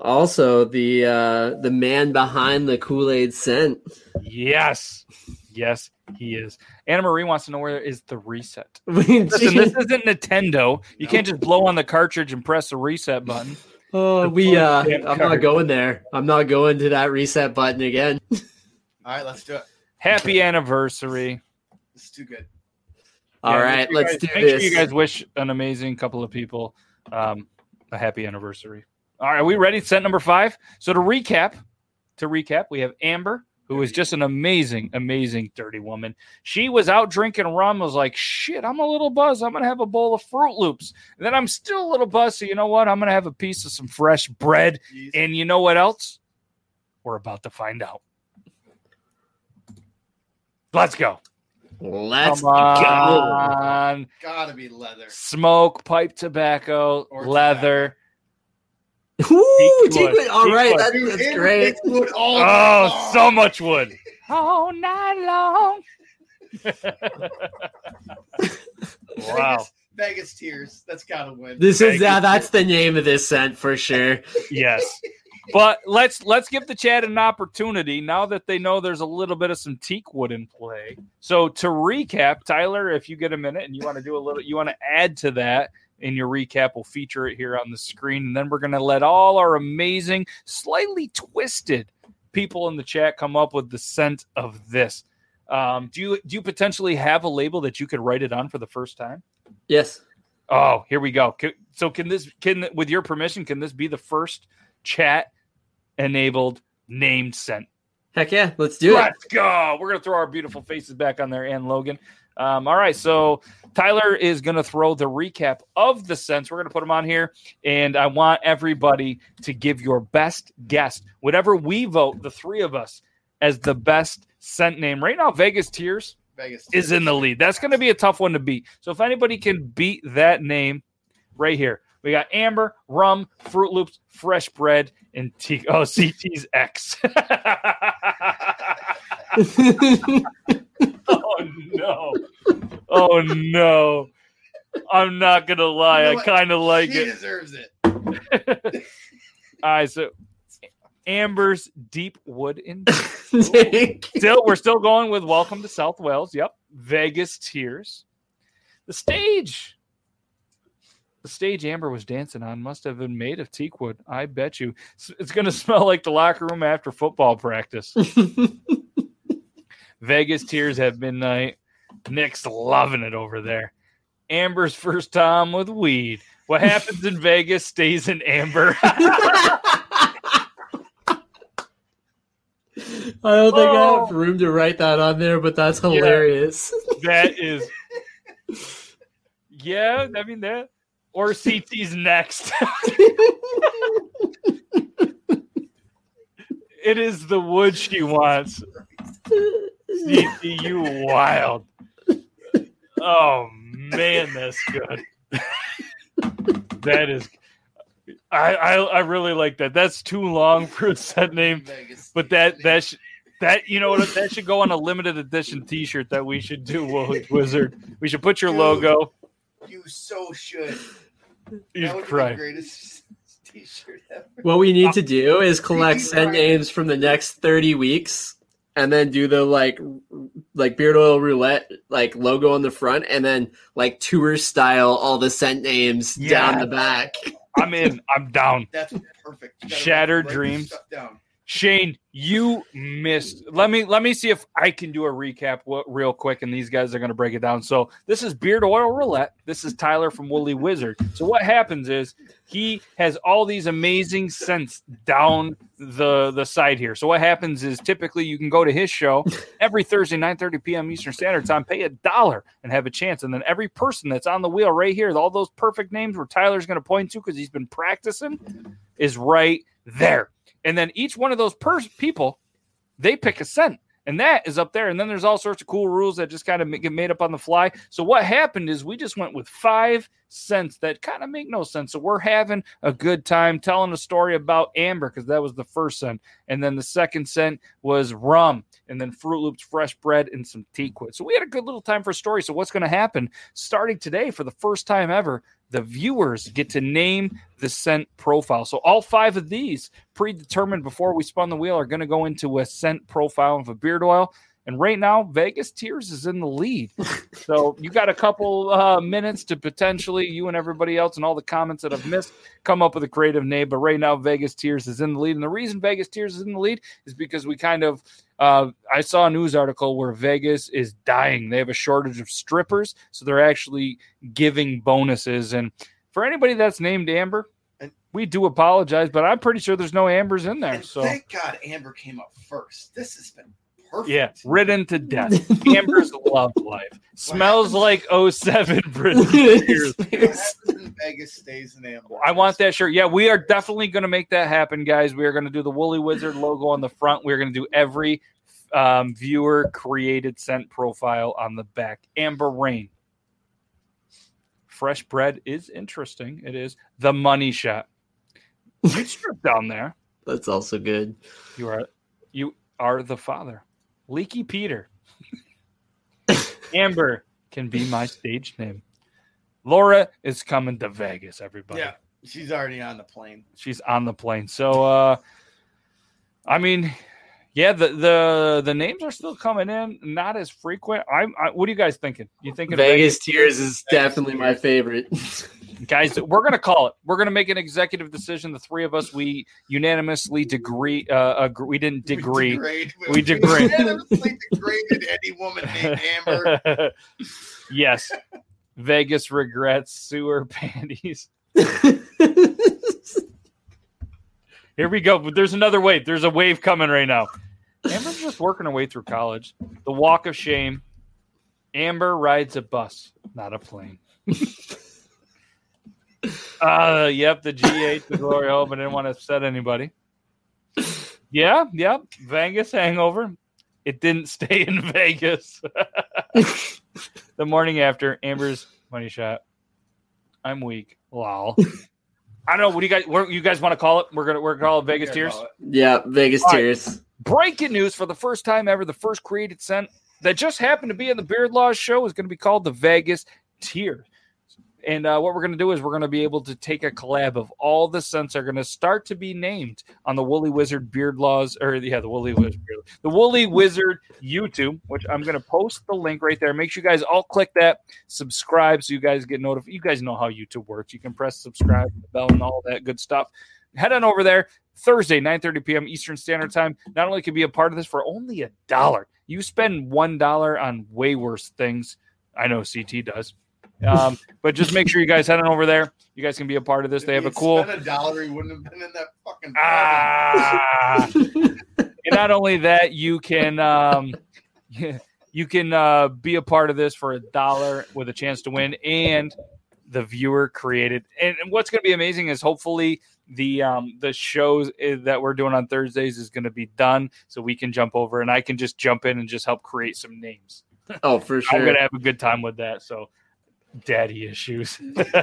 Also, the uh the man behind the Kool-Aid scent. Yes. Yes, he is. Anna Marie wants to know where is the reset. Listen, Listen, this isn't Nintendo. You can't just blow on the cartridge and press the reset button. oh, the we uh I'm card. not going there. I'm not going to that reset button again. All right, let's do it. Happy anniversary. It's too good. All Yeah, right, let's you guys- do make this. Sure you guys wish an amazing couple of people um, a happy anniversary. All right, are we ready? Set number five. So to recap, to recap, we have Amber, who is just an amazing, amazing dirty woman. She was out drinking rum. Was like, shit, I'm a little buzzed. I'm gonna have a bowl of Fruit Loops, and then I'm still a little buzzed. So you know what? I'm gonna have a piece of some fresh bread, Jeez. and you know what else? We're about to find out. Let's go. Let's Come go. on. Gotta be leather. smoke, pipe tobacco, Or leather. Ooh, Teakwood. Teakwood. All right, Teakwood. that, Dude, that's Amber great. wood all Oh, day so much wood. All night long. wow. Vegas, Vegas tears. That's gotta win. This Thank is you. uh, that's the name of this scent for sure. Yes. But let's let's give the chat an opportunity now that they know there's a little bit of some teak wood in play. So to recap, Tyler, if you get a minute and you want to do a little, you want to add to that in your recap, we'll feature it here on the screen, and then we're going to let all our amazing, slightly twisted people in the chat come up with the scent of this. Um, do you do you potentially have a label that you could write it on for the first time? Yes. Oh, here we go. So can this can with your permission can this be the first chat enabled named scent? Heck yeah, let's do it. Let's go. We're gonna throw our beautiful faces back on there and Logan. Um, all right, so Tyler is gonna throw the recap of the scents. We're gonna put them on here, and I want everybody to give your best guess, whatever we vote, the three of us, as the best scent name. Right now, Vegas Tears Vegas is in the lead. That's going to be a tough one to beat. So if anybody can beat that name right here, we got Amber, Rum, Fruit Loops, Fresh Bread, and T- oh CT's X. oh no! Oh no! I'm not gonna lie. You know I kind of like she it. deserves it. All right, so Amber's Deep Wood in still we're still going with welcome to south wales yep vegas tears the stage the stage amber was dancing on must have been made of teak wood i bet you it's, it's going to smell like the locker room after football practice vegas tears at midnight nick's loving it over there amber's first time with weed what happens in vegas stays in amber I don't think I Oh. have room to write that on there, but that's hilarious. That is, yeah. I mean that, or CT's next. it is the wood she wants. CT, you wild. Oh man, that's good. that is. I, I I really like that. That's too long for a set name. But that that sh- that you know what that should go on a limited edition T-shirt that we should do, Wo- Wizard. We should put your Dude. logo. you so should. You that would be cry. the greatest t-shirt ever. What we need to do is collect set names from the next 30 weeks and then do the like like beard oil roulette like logo on the front and then like tour style all the scent names Yeah. down the back. I'm in. I'm down. That's perfect. You Shattered dreams. stuff Down. Shane, you missed. Let me let me see if I can do a recap real quick, and these guys are going to break it down. So this is Beard Oil Roulette. This is Tyler from Woolly Wizard. So what happens is he has all these amazing scents down the the side here. So what happens is typically you can go to his show every Thursday, 9:30 p.m. Eastern Standard Time, pay a dollar and have a chance. And then every person that's on the wheel right here, all those perfect names where Tyler's going to point to because he's been practicing, is right there. And then each one of those people, they pick a scent. And that is up there. And then there's all sorts of cool rules that just kind of get made up on the fly. So what happened is we just went with five cents that kind of make no sense. So we're having a good time telling a story about Amber because that was the first scent. And then the second scent was rum. And then Fruit Loops, fresh bread, and some teakwood. So we had a good little time for a story. So what's going to happen starting today for the first time ever? The viewers get to name the scent profile. So all five of these predetermined before we spun the wheel are going to go into a scent profile of a beard oil. And right now, Vegas Tears is in the lead. so you got a couple uh, minutes to potentially, you and everybody else, and all the comments that I've missed, come up with a creative name. But right now, Vegas Tears is in the lead. And the reason Vegas Tears is in the lead is because we kind of Uh, I saw a news article where Vegas is dying. They have a shortage of strippers, so they're actually giving bonuses. And for anybody that's named Amber, we do apologize, but I'm pretty sure there's no Ambers in there. And So thank God Amber came up first. This has been perfect. yeah, ridden to death. Amber's love life smells like 07 Britney Spears. In Vegas stays in Amber. I want that shirt. Yeah, we are definitely going to make that happen, guys. We are going to do the Woolly Wizard logo on the front. We're going to do every um, viewer created scent profile on the back. Amber Rain. Fresh bread is interesting. It is the money shot. You strip down there. That's also good. You are you are the father. Leaky Peter. Amber can be my stage name. Laura is coming to Vegas, everybody. Yeah, she's already on the plane. she's on the plane. So uh I mean, yeah, the the the names are still coming in, not as frequent. I'm I, what are you guys thinking? You thinking Vegas Tears is Vegas definitely my favorite. guys, we're gonna call it. We're gonna make an executive decision. The three of us, we unanimously degree uh agree, we didn't degree. degrade, We degrade. unanimously degraded any woman named Amber. yes. Vegas regrets sewer panties. Here we go. But there's another wave. There's a wave coming right now. Amber's just working her way through college. The walk of shame. Amber rides a bus, not a plane. uh yep, the G8, the glory hole, but I didn't want to upset anybody. Yeah, yep. Vegas hangover. It didn't stay in Vegas. the morning after, Amber's money shot. I'm weak. Lol. I don't know. What do you guys? What you guys want to call it? We're gonna we're gonna call it Vegas Tears. yeah, Vegas All right. Tears. Breaking news for the first time ever, the first created scent that just happened to be in the Beard Laws show is going to be called the Vegas Tears. And uh, what we're going to do is we're going to be able to take a collab of all the scents are going to start to be named on the Woolly Wizard Beard Laws, or yeah, the Woolly Wizard, the Woolly Wizard YouTube, which I'm going to post the link right there. Make sure you guys all click that, subscribe, so you guys get notified. You guys know how YouTube works. You can press subscribe, the bell, and all that good stuff. Head on over there. Thursday, 9:30 p.m. Eastern Standard Time. Not only can be a part of this for only a dollar. You spend one dollar on way worse things. I know CT does. Um, but just make sure you guys head on over there. You guys can be a part of this. They have a cool. Spent a dollar, he wouldn't have been in that fucking. Ah. and not only that, you can um, you can uh, be a part of this for a dollar with a chance to win, and the viewer created. And what's going to be amazing is hopefully the um, the shows eh, that we're doing on Thursdays is going to be done, so we can jump over and I can just jump in and just help create some names. Oh, for sure. I'm gonna have a good time with that. So, daddy issues.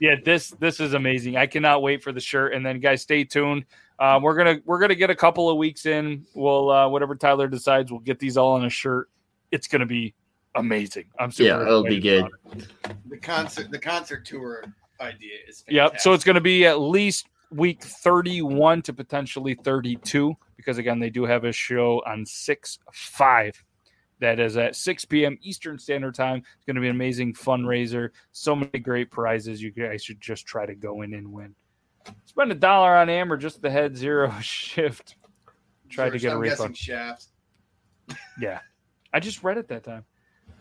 yeah, this this is amazing. I cannot wait for the shirt. And then, guys, stay tuned. Uh, we're gonna we're gonna get a couple of weeks in. We'll uh, whatever Tyler decides, we'll get these all on a shirt. It's gonna be amazing. I'm super. Yeah, it'll be good. it. The concert, the concert tour idea is. Fantastic. Yep. So it's going to be at least week 31 to potentially 32 because again they do have a show on 6 5 that is at 6 p.m. Eastern Standard Time. It's going to be an amazing fundraiser. So many great prizes. You guys should just try to go in and win. Spend a dollar on Amber just the head zero shift. Try to First, get a I'm refund. guessing Shaft. Yeah. I just read it that time.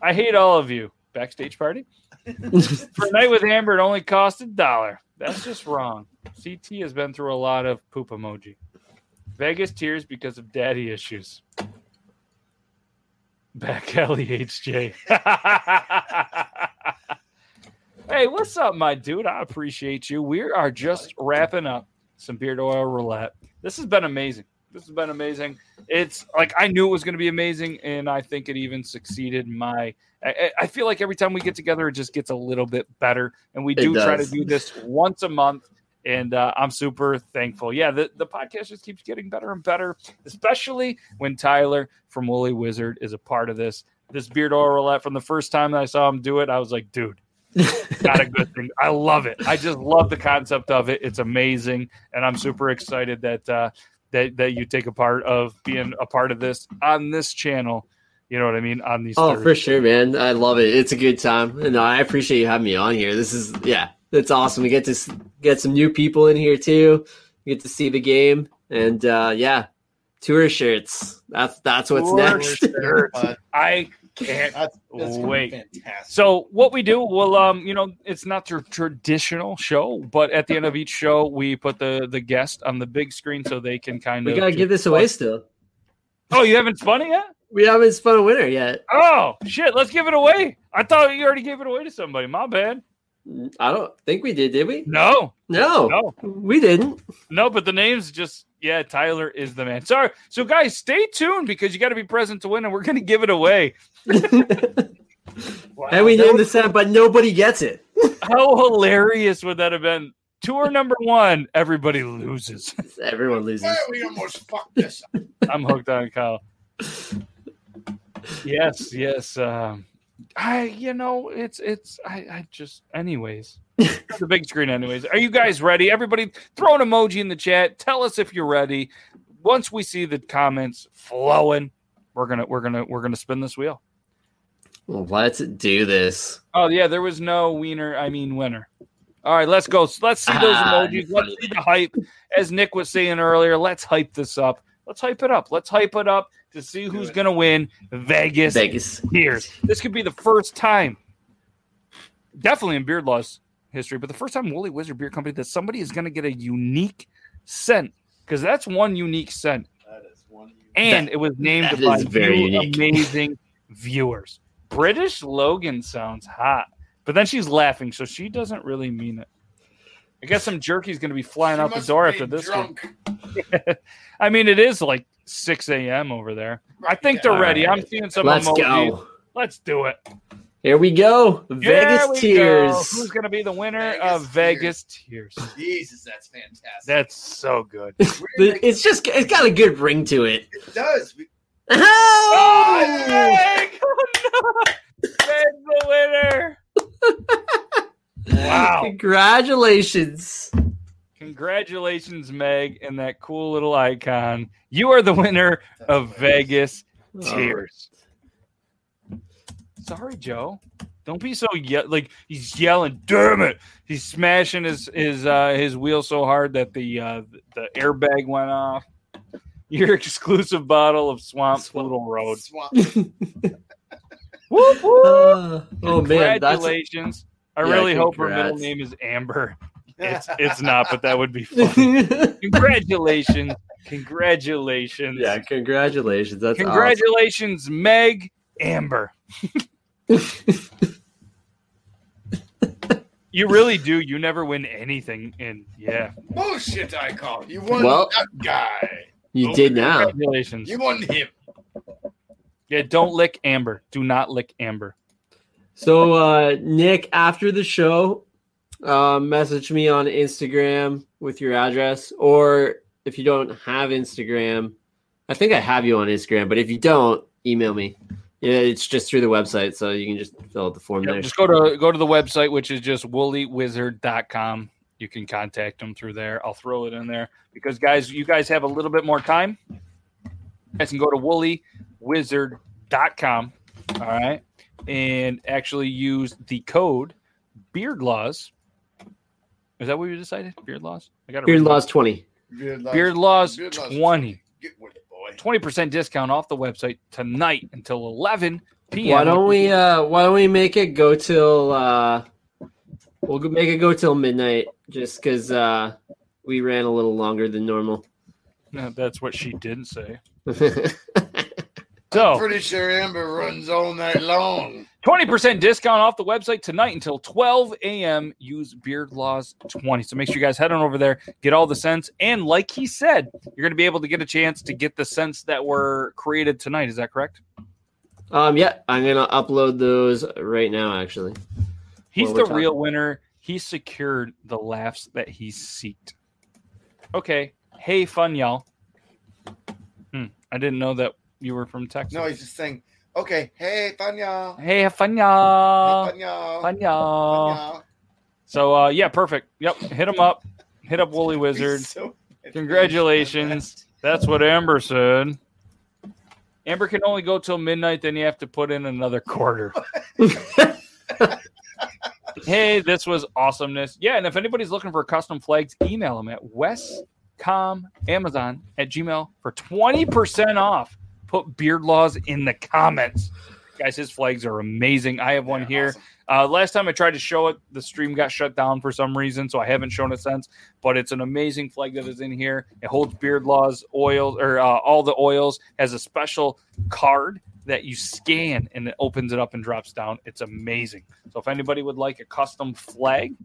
I hate all of you. Backstage party? For a night with Amber, it only cost a dollar. That's just wrong. CT has been through a lot of poop emoji. Vegas tears because of daddy issues. Back alley HJ. hey, what's up, my dude? I appreciate you. We are just wrapping up some beard oil roulette. This has been amazing. This has been amazing. It's like I knew it was going to be amazing, and I think it even succeeded. My, I, I feel like every time we get together, it just gets a little bit better, and we do try to do this once a month. And uh, I'm super thankful. Yeah, the, the podcast just keeps getting better and better, especially when Tyler from Woolly Wizard is a part of this. This beard oil roulette from the first time that I saw him do it, I was like, dude, not a good thing. I love it. I just love the concept of it. It's amazing, and I'm super excited that uh, that that you take a part of being a part of this on this channel. You know what I mean? On these. Oh, Thursdays. for sure, man. I love it. It's a good time. And I appreciate you having me on here. This is, yeah, it's awesome. We get to get some new people in here too. We get to see the game. And uh, yeah, Tour shirts. That's that's what's Tour next. shirts. I can't that's, that's Wait. So what we do, well, um, you know, it's not your traditional show, but at the end of each show, we put the the guest on the big screen so they can kind we of. We gotta give this away still. Oh, you haven't spun it yet? We haven't spun a winner yet. Oh shit! Let's give it away. I thought you already gave it away to somebody. My bad. I don't think we did, did we? No, No, no, we didn't. no. But the name's just yeah. Tyler is the man. Sorry. So guys, stay tuned because you got to be present to win, and we're gonna give it away. and we named the set, but nobody gets it. How hilarious would that have been? Tour number one, everybody loses. Everyone loses. Well, we almost fucked this up. I'm hooked on Kyle. Yes, yes. Um, I, you know, it's, it's, I, I just, anyways, it's the big screen, anyways. Are you guys ready? Everybody, throw an emoji in the chat. Tell us if you're ready. Once we see the comments flowing, we're gonna, we're gonna, we're gonna spin this wheel. Let's do this. Oh yeah, there was no wiener. I mean winner. All right, let's go. Let's see those Ah, emojis. Let's see the hype. As Nick was saying earlier, let's hype this up. Let's hype it up. Let's hype it up to see who's it. going to win Vegas Vegas. Tears. This could be the first time, definitely in Beard Laws history, but the first time Woolly Wizard Beard Company that somebody is going to get a unique scent because that's one unique scent, That is one. and it was named by very you unique. amazing viewers. British Logan sounds hot, but then she's laughing, so she doesn't really mean it. I guess some jerky's going to be flying She out the door after this one. I mean, it is like 6 a.m. over there. I think they're All ready. right. I'm seeing some Let's emojis. go. Let's do it. Here we go. There Vegas we go. Tears. Who's going to be the winner Vegas of Vegas Tears? Jesus, that's fantastic. That's so good. The- It's just it's got a good ring to it. it does. We- Oh! oh Meg! Oh, no! Meg's the winner. Wow. Congratulations. Congratulations, Meg, and that cool little icon. You are the winner of Vegas Tears. Sorry, Joe. Don't be so ye- like he's yelling. Damn it! He's smashing his his uh, his wheel so hard that the uh, the airbag went off. Your exclusive bottle of Swamp Poodle Road. Swamp. Whoop, whoop. Uh, oh man, Congratulations! I Yeah, really hope her middle name is Amber. It's it's not, but that would be fun. Congratulations! Congratulations! yeah. Congratulations. That's awesome. Congratulations, Meg Amber. you really do. You never win anything. And yeah, Bullshit, I call. You won Well- that guy. You did now. congratulations. You won him. Yeah, don't lick Amber. Do not lick Amber. So uh Nick, after the show, uh, message me on Instagram with your address, or if you don't have Instagram, I think I have you on Instagram, but if you don't, email me. Yeah, it's just through the website, so you can just fill out the form Yep, there. just go to go to the website, which is just woolywizard.com. You can contact them through there. I'll throw it in there because guys, you guys have a little bit more time. You guys can go to woolywizard.com. All right. And actually use the code Beard Laws. Is that what we decided? Beard Laws? I got it. Beard Laws 20. Beard Laws. Beard Laws Beard 20. Get with it, boy. 20% discount off the website tonight until 11 p.m. Why don't we uh why don't we make it go till uh we'll make it go till midnight just cuz uh we ran a little longer than normal. No, that's what she didn't say. That's So, Pretty sure Amber runs all night long. 20% discount off the website tonight until 12 a.m. Use Beard Laws 20. So make sure you guys head on over there, get all the scents. And like he said, you're going to be able to get a chance to get the scents that were created tonight. Is that correct? Um, yeah, I'm gonna upload those right now. Actually, He's the we're talking- real winner. He secured the laughs that he seeked. Okay. Hey, fun y'all. Hmm. I didn't know that you were from Texas. No, he's just saying, okay, hey, fun y'all. hey, fun Hey, y'all. fun y'all. Fun Fun y'all. y'all. So, uh, yeah, perfect. Yep. Hit him up. Hit up Woolly Wizard. So- Congratulations. That's what Amber said. Amber can only go till midnight, then you have to put in another quarter. hey, this was awesomeness. Yeah, and if anybody's looking for custom flags, email them at wes com Amazon at Gmail for 20% off. Put Beard Laws in the comments. Guys, his flags are amazing. I have one Yeah, here. awesome. Uh, last time I tried to show it, the stream got shut down for some reason, so I haven't shown it since. But it's an amazing flag that is in here. It holds Beard Laws oils or uh, all the oils. Has a special card that you scan and it opens it up and drops down. It's amazing. So if anybody would like a custom flag,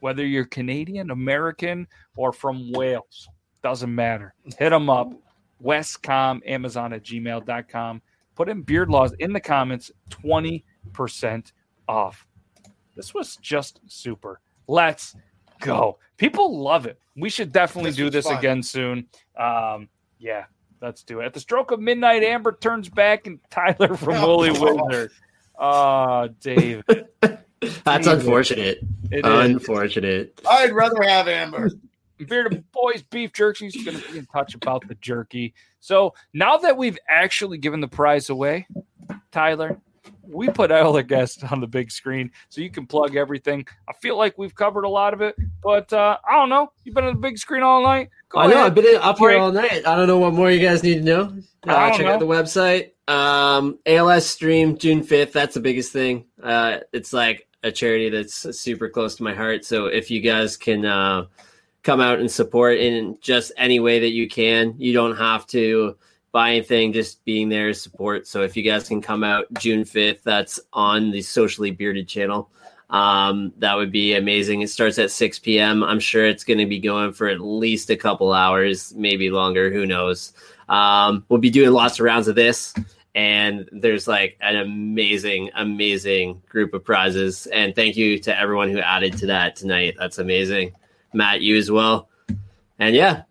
whether you're Canadian, American, or from Wales, doesn't matter. Hit them up. Westcom Amazon at gmail.com. Put in beard laws in the comments, 20% off. This was just super. Let's go. People love it. We should definitely This do this fun. again soon. Um, yeah, let's do it. At the stroke of midnight, Amber turns back and Tyler from Oh. Woolly Wizard. Oh, Dave. That's unfortunate. It is. Unfortunate. I'd rather have Amber. Bearded Boys Beef Jerky. He's going to be in touch about the jerky. So now that we've actually given the prize away, Tyler, we put all the guests on the big screen so you can plug everything. I feel like we've covered a lot of it, but uh, I don't know. You've been on the big screen all night. Go I know. ahead. I've been up here all night. I don't know what more you guys need to know. I Uh, check out the website. Um, ALS stream June fifth. That's the biggest thing. Uh, it's like a charity that's super close to my heart. So if you guys can uh, come out and support in just any way that you can, you don't have to buy anything. Just being there is support. So if you guys can come out June fifth, that's on the Socially Bearded channel. Um, that would be amazing. It starts at 6 p.m. I'm sure it's going to be going for at least a couple hours, maybe longer. Who knows? Um, we'll be doing lots of rounds of this, and there's like an amazing, amazing group of prizes. And thank you to everyone who added to that tonight. That's amazing. Matt, you as well. And yeah,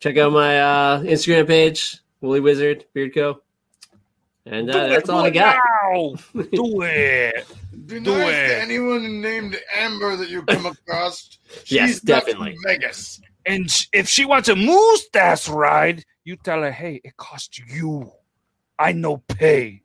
check out my uh, Instagram page, Woolly Wizard Beard Co. And uh, that's all I got. now. Do it. Be Do nice it. to anyone named Amber that you come across. Yes, She's not definitely. from Vegas. And if she wants a mustache ride, you tell her, hey, it costs you. I know pay.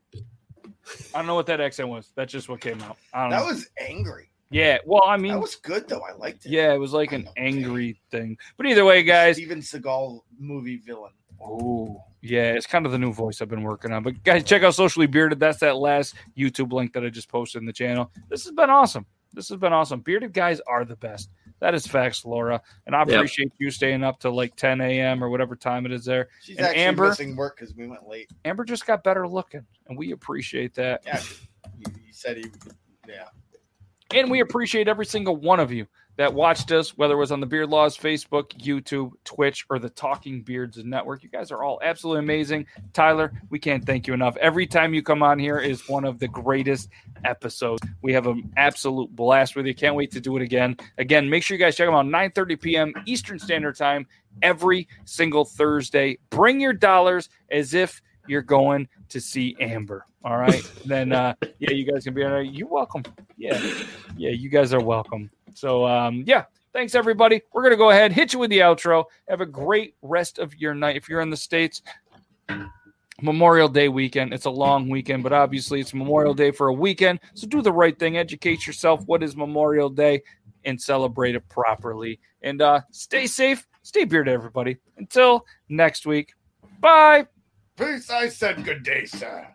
I don't know what that accent was. That's just what came out. I don't That know. was angry. Yeah. Well, I mean, That was good though. I liked it. yeah, it was like an know angry thing. But either way, guys. Steven Seagal movie villain. Oh, yeah, it's kind of the new voice I've been working on. But guys, check out Socially Bearded. That's that last YouTube link that I just posted in the channel. This has been awesome. This has been awesome. Bearded guys are the best. That is facts, Laura. And I Yep. appreciate you staying up to like 10 a.m. or whatever time it is there. She's And actually Amber? missing work because we went late. Amber just got better looking, and we appreciate that. Yeah, he, he said he. Yeah, And we appreciate every single one of you that watched us, whether it was on the Beard Laws Facebook, YouTube, Twitch, or the Talking Beards Network. You guys are all absolutely amazing. Tyler, we can't thank you enough. Every time you come on here is one of the greatest episodes. We have an absolute blast with you. Can't wait to do it again. Again, make sure you guys check them out 9:30 p.m. Eastern Standard Time every single Thursday. Bring your dollars as if you're going to see Amber. All right. then uh yeah, you guys can be on there. You're welcome. Yeah. Yeah, you guys are welcome. So um yeah, thanks everybody. We're gonna go ahead, hit you with the outro. Have a great rest of your night. If you're in the States, Memorial Day weekend. It's a long weekend, but obviously it's Memorial Day for a weekend. So do the right thing. Educate yourself. What is Memorial Day? And celebrate it properly. And uh stay safe, stay bearded, everybody. Until next week. Bye. Peace. I said good day, sir.